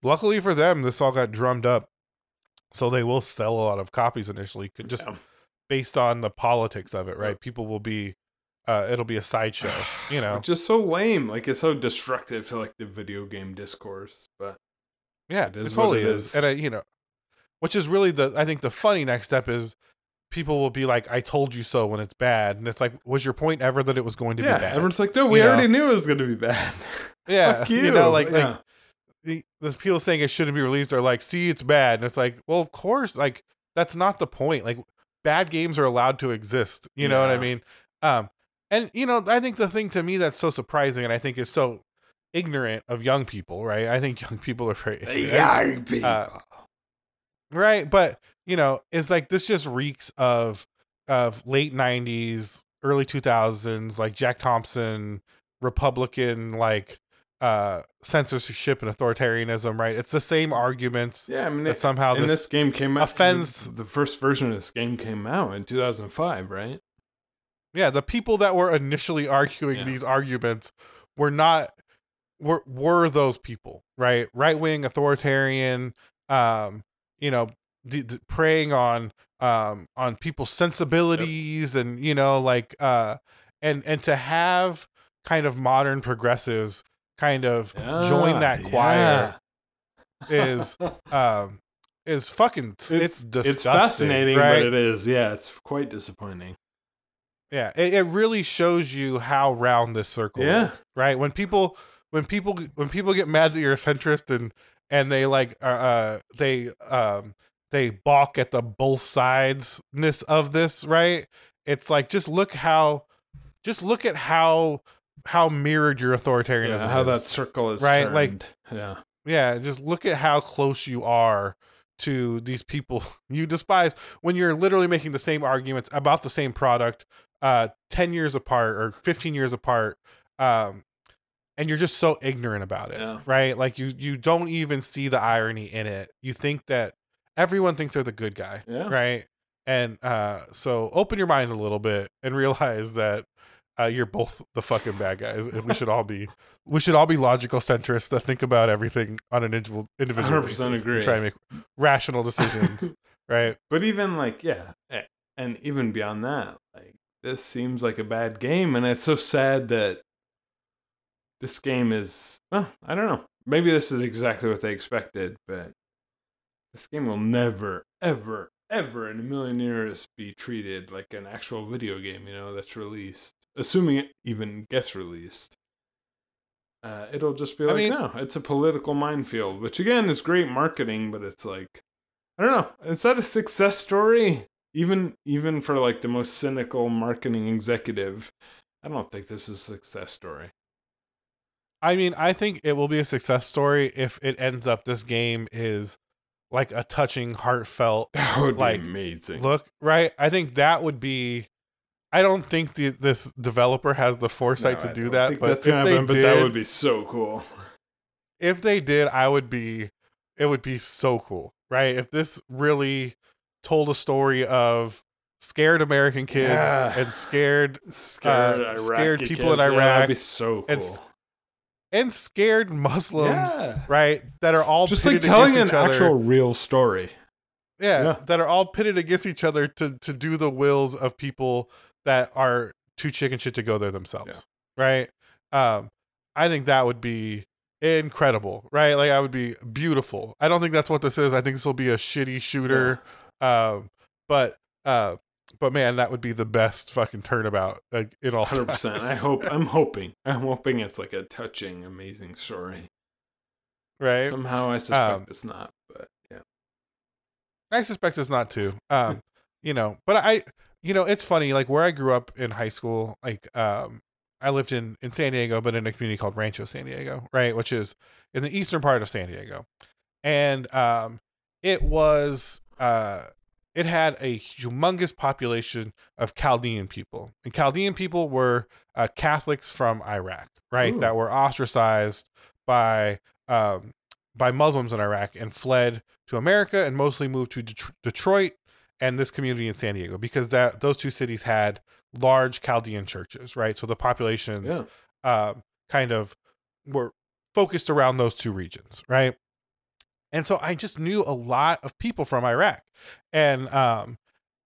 luckily for them, this all got drummed up, so they will sell a lot of copies initially, just
Yeah.
based on the politics of it, right? People will be. Uh, it'll be a sideshow, you know.
Just so lame. Like it's so destructive to like the video game discourse. But
Yeah,
It
it,
is what
totally
it
is.
is.
And I, you know, which is really the I think the funny next step is people will be like, "I told you so" when it's bad, and it's like, was your point ever that it was going to
yeah,
be bad?
everyone's like, no, we
You know?
already knew it was going to be bad.
yeah,
Fuck
you know, like
Yeah.
like the, the people saying it shouldn't be released are like, "See, it's bad," and it's like, well, of course, like that's not the point. Like bad games are allowed to exist. You know what I mean? Um, and you know, I think the thing to me that's so surprising, and I think is so ignorant of young people, right? I think young people are very ignorant. Uh, right but you know it's like this just reeks of of late 90s early 2000s like jack thompson republican like uh censorship and authoritarianism right it's the same arguments
yeah, I mean, it,
somehow this,
this, game came out.
offends-
The first version of this game came out in 2005, right?
Yeah the people that were initially arguing
Yeah.
these arguments were not were were those people right right wing authoritarian um you know the, the preying on um on people's sensibilities and you know like uh and and to have kind of modern progressives kind of join that choir is um is fucking it's, disgusting
it's fascinating,
right?
but it is. Yeah, it's quite disappointing.
Yeah, it, it really shows you how round this circle
Yeah.
is, right? When people when people when people get mad that you're a centrist and and they like uh, uh they um they balk at the both sidesness of this, right? It's like just look how just look at how how mirrored your authoritarianism
Yeah, how
is.
that circle is
Right, like-
yeah,
Yeah, just look at how close you are to these people you despise when you're literally making the same arguments about the same product uh 10 years apart or 15 years apart um and you're just so ignorant about it
Yeah.
right like you you don't even see the irony in it you think that everyone thinks they're the good guy
Yeah.
right and uh so open your mind a little bit and realize that uh, you're both the fucking bad guys, and we should all be we should all be logical centrists that think about everything on an individual individual
100%
basis and try and make rational decisions, right?
But even like, yeah, and even beyond that, like this seems like a bad game, and it's so sad that this game is. Well, I don't know. Maybe this is exactly what they expected, but this game will never, ever, ever in a million years be treated like an actual video game. You know, that's released, assuming it even gets released. Uh, it'll just be
I
like,
mean-
no, it's a political minefield, which again is great marketing, but it's like, I don't know. Is that a success story? Even even for like the most cynical marketing executive, I don't think this is a success story.
I mean, I think it will be a success story if it ends up this game is like a touching, heartfelt
That would
Like,
be amazing.
look, right? I think that would be. I don't think the, this developer has the foresight
No,
to do that, but if they
happen,
did,
but that would be so cool.
if they did, I would be it would be so cool, right? If this really told a story of scared American kids
Yeah.
and scared
Scared,
Uh, scared people in
kids. Yeah,
Iraq
that'd be so cool.
and and scared Muslims,
Yeah.
right? That are all
Just like telling an
other.
actual real story.
yeah,
yeah.
that are all pitted against each other to to do the wills of people that are too chicken shit to go there themselves, right? Um, I think that would be incredible, right? Like I would be beautiful. I don't think that's what this is. I think this will be a shitty shooter, um, but uh, but man, that would be the best fucking turnabout like, in all
Hundred percent. I hope. I'm hoping. I'm hoping it's like a touching, amazing story.
right?
Somehow, I suspect
Um,
it's not. But yeah,
I suspect it's not too. Um, you know, but I, you know, it's funny. Like where I grew up in high school, like um, I lived in in San Diego, but in a community called Rancho San Diego, right, which is in the eastern part of San Diego, and um, it was uh, it had a humongous population of Chaldean people, and Chaldean people were uh, Catholics from Iraq, right,
Ooh.
that were ostracized by um by Muslims in Iraq and fled to America and mostly moved to Det- Detroit and this community in San Diego because that those two cities had large Chaldean churches, right? So the populations
yeah.
um, kind of were focused around those two regions, right? And so I just knew a lot of people from Iraq, and um,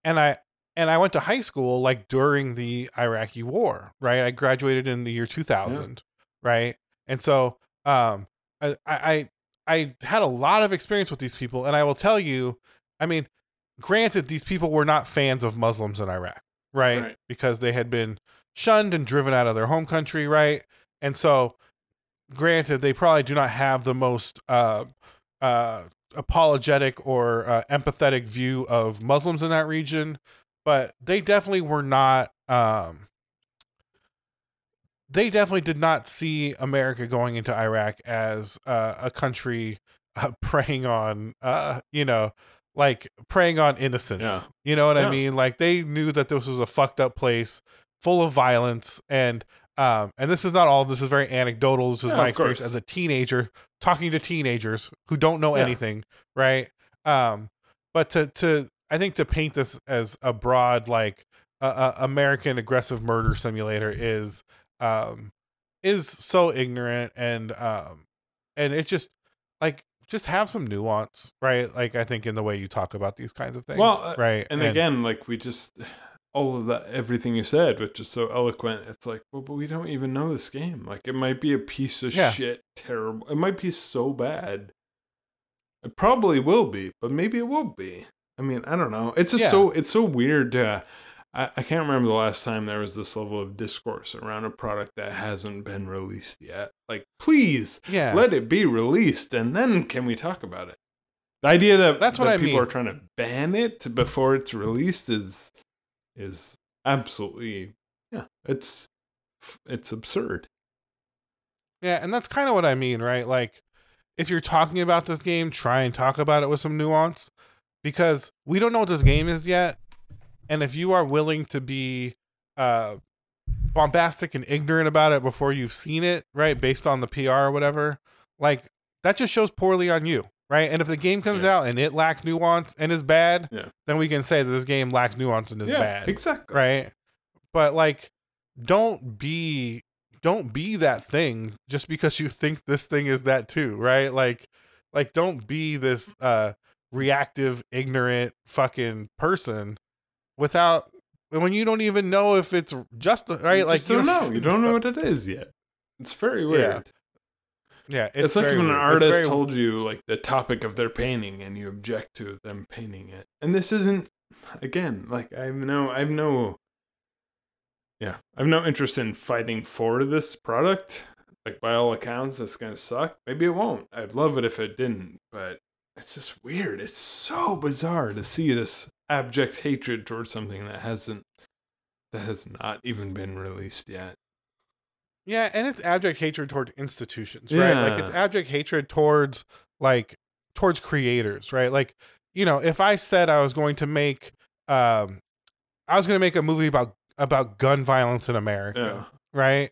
and I and I went to high school like during the Iraqi War, right? I graduated in the year two thousand, right? And so um, I, I I had a lot of experience with these people, and I will tell you, I mean, granted, these people were not fans of Muslims in Iraq, right?
Right.
Because they had been shunned and driven out of their home country, right? And so, granted, they probably do not have the most uh, uh, apologetic or uh, empathetic view of Muslims in that region, but they definitely were not. Um, they definitely did not see America going into Iraq as uh, a country uh, preying on, uh, you know, like preying on innocence.
Yeah.
You know what I mean? Like they knew that this was a fucked up place, full of violence, and um, and this is not all. This is very anecdotal. This is
Yeah,
my experience
course.
as a teenager talking to teenagers who don't know
Yeah.
anything, right? Um, but to to I think to paint this as a broad like uh, uh, American aggressive murder simulator is um is so ignorant and um and it just like just have some nuance right like i think in the way you talk about these kinds of things
Well, uh,
right
and, again, like we just all of that, everything you said, which is so eloquent. It's like, well, but we don't even know this game. Like it might be a piece of
Yeah.
shit, terrible. It might be so bad. It probably will be, but maybe it won't be. I mean, I don't know. It's just
Yeah.
so it's so weird. To, I I can't remember the last time there was this level of discourse around a product that hasn't been released yet. Like, please
yeah
let it be released, and then can we talk about it? The idea that
That's what
that
I
people
mean.
are trying to ban it before it's released is is absolutely yeah. It's it's absurd.
Yeah, and that's kind of what I mean, right? Like, if you're talking about this game, try and talk about it with some nuance because we don't know what this game is yet. And if you are willing to be uh, bombastic and ignorant about it before you've seen it, right, based on the PR or whatever, like, that just shows poorly on you, right? And if the game comes
Yeah.
out and it lacks nuance and is bad,
Yeah.
then we can say that this game lacks nuance and is
yeah,
bad
exactly.
right but like don't be don't be that thing just because you think this thing is that too right like like don't be this uh reactive ignorant fucking person without when you don't even know if it's just right
You
like
just don't know. You don't know what it is yet. It's very weird.
Yeah
It's, like when an
weird. It's
artist told you like the topic of their painting and you object to them painting it. And this isn't again, like I have no I have no Yeah. I have no interest in fighting for this product. Like by all accounts it's gonna suck. Maybe it won't. I'd love it if it didn't, but it's just weird. It's so bizarre to see this abject hatred towards something that hasn't that has not even been released yet.
Yeah, and it's abject hatred toward institutions, right? Like it's abject hatred towards like towards creators, right? Like, you know, if I said I was going to make um I was going to make a movie about about gun violence in America, right?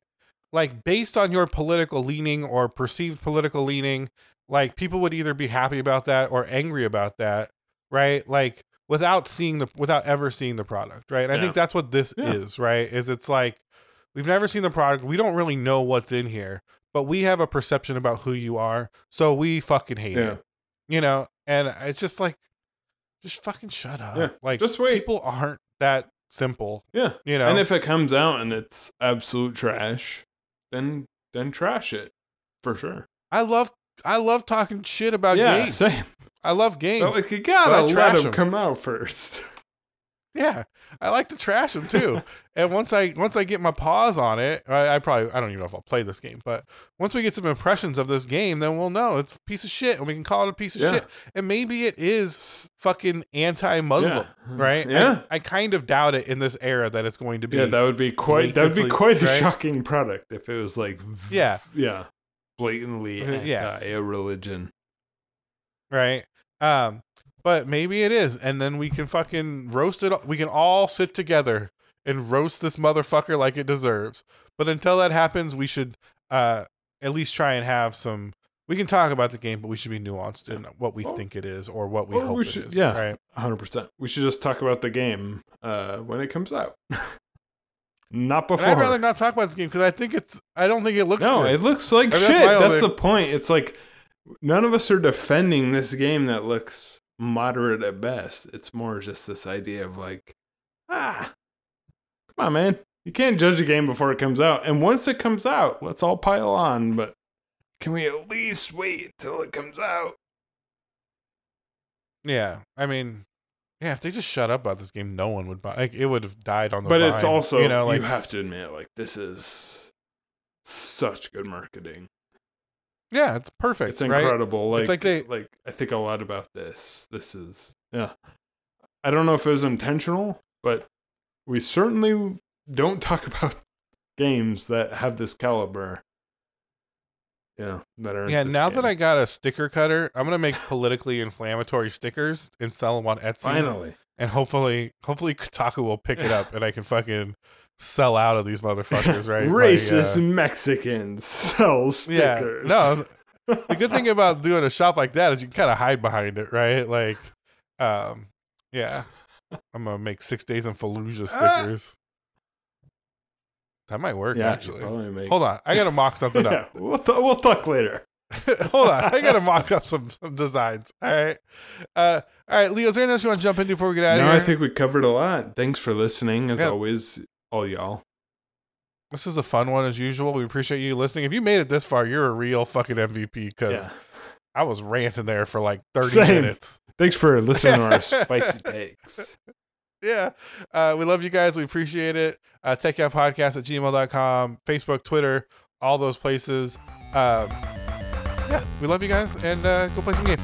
Like based on your political leaning or perceived political leaning, like people would either be happy about that or angry about that, right? Like without seeing the without ever seeing the product, right? And I think that's what this
Yeah.
is, right? Is it's like we've never seen the product, we don't really know what's in here, but we have a perception about who you are, so we fucking hate
Yeah.
it. You know, and it's just like just fucking shut up.
Yeah,
Like
just wait.
people aren't that simple,
Yeah.
you know.
And if it comes out and it's absolute trash, then then trash it for sure.
I love I love talking shit about
yeah,
games.
same.
I love games.
But like you gotta let them
'em.
come out first.
Yeah, I like to trash them too. and once I once I get my paws on it, I, I probably I don't even know if I'll play this game, but once we get some impressions of this game, then we'll know it's a piece of shit, and we can call it a piece of
Yeah.
shit. And maybe it is fucking anti-Muslim,
Yeah.
right? I-
Yeah.
I, kind of doubt it in this era that it's going to be.
yeah, that would be quite that would be quite a shocking product if it was like
Yeah.
yeah. Blatantly
Uh, yeah.
anti a religion.
right? Um, but maybe it is, and then we can fucking roast it. We can all sit together and roast this motherfucker like it deserves. But until that happens, we should uh at least try and have some. We can talk about the game, but we should be nuanced in what we
Well-
think it is or what we
well,
hope
we should-
is.
yeah.
right.
hundred percent. We should just talk about the game uh when it comes out. Not
And
before.
I'd rather not talk about this game because I think it's. I don't think it looks
no,
good.
it looks like
I mean,
shit.
that's
That's, the point. It's like none of us are defending this game that looks moderate at best. It's more just this idea of like, ah, come on, man. You can't judge a game before it comes out. And once it comes out, let's all pile on. But can we at least wait till it comes out?
yeah, I mean, yeah. If they just shut up about this game, no one would buy. Like it would have died on the.
But it's also
you know like
you have to admit, like this is such good marketing.
Yeah, it's perfect.
It's
right?
incredible. Like,
It's like they-
like I think a lot about this. This is yeah. I don't know if it was intentional, but we certainly don't talk about games that have this caliber. Yeah, that are
Yeah, now that I got a sticker cutter, I'm gonna make politically inflammatory stickers and sell them on Etsy.
finally
and hopefully, hopefully Kotaku will pick it up and I can fucking sell out of these motherfuckers, right?
Racist
uh,
Mexicans sell stickers.
yeah, no. The good thing about doing a shop like that is you can kind of hide behind it, right? Like, um, yeah, I'm gonna make six days in Fallujah
Ah.
stickers. That might work,
yeah,
actually.
make-
Hold on, I gotta mock something
yeah,
up.
we'll, t- we'll talk later.
Hold on, I gotta mock up some some designs. All right, uh, all right, Leo. Is there anything else you want to jump into before we get out
No,
of here?
I think we covered a lot. Thanks for listening, as
Yeah.
always, all y'all.
this is a fun one as usual. We appreciate you listening. If you made it this far, you're a real fucking MVP because
Yeah.
I was ranting there for like 30
Same.
minutes.
Thanks for listening to our spicy takes.
Yeah. Uh, we love you guys. We appreciate it. Uh, TechYoutPodcast at gmail.com, Facebook, Twitter, all those places. Um, yeah, we love you guys and uh, go play some games.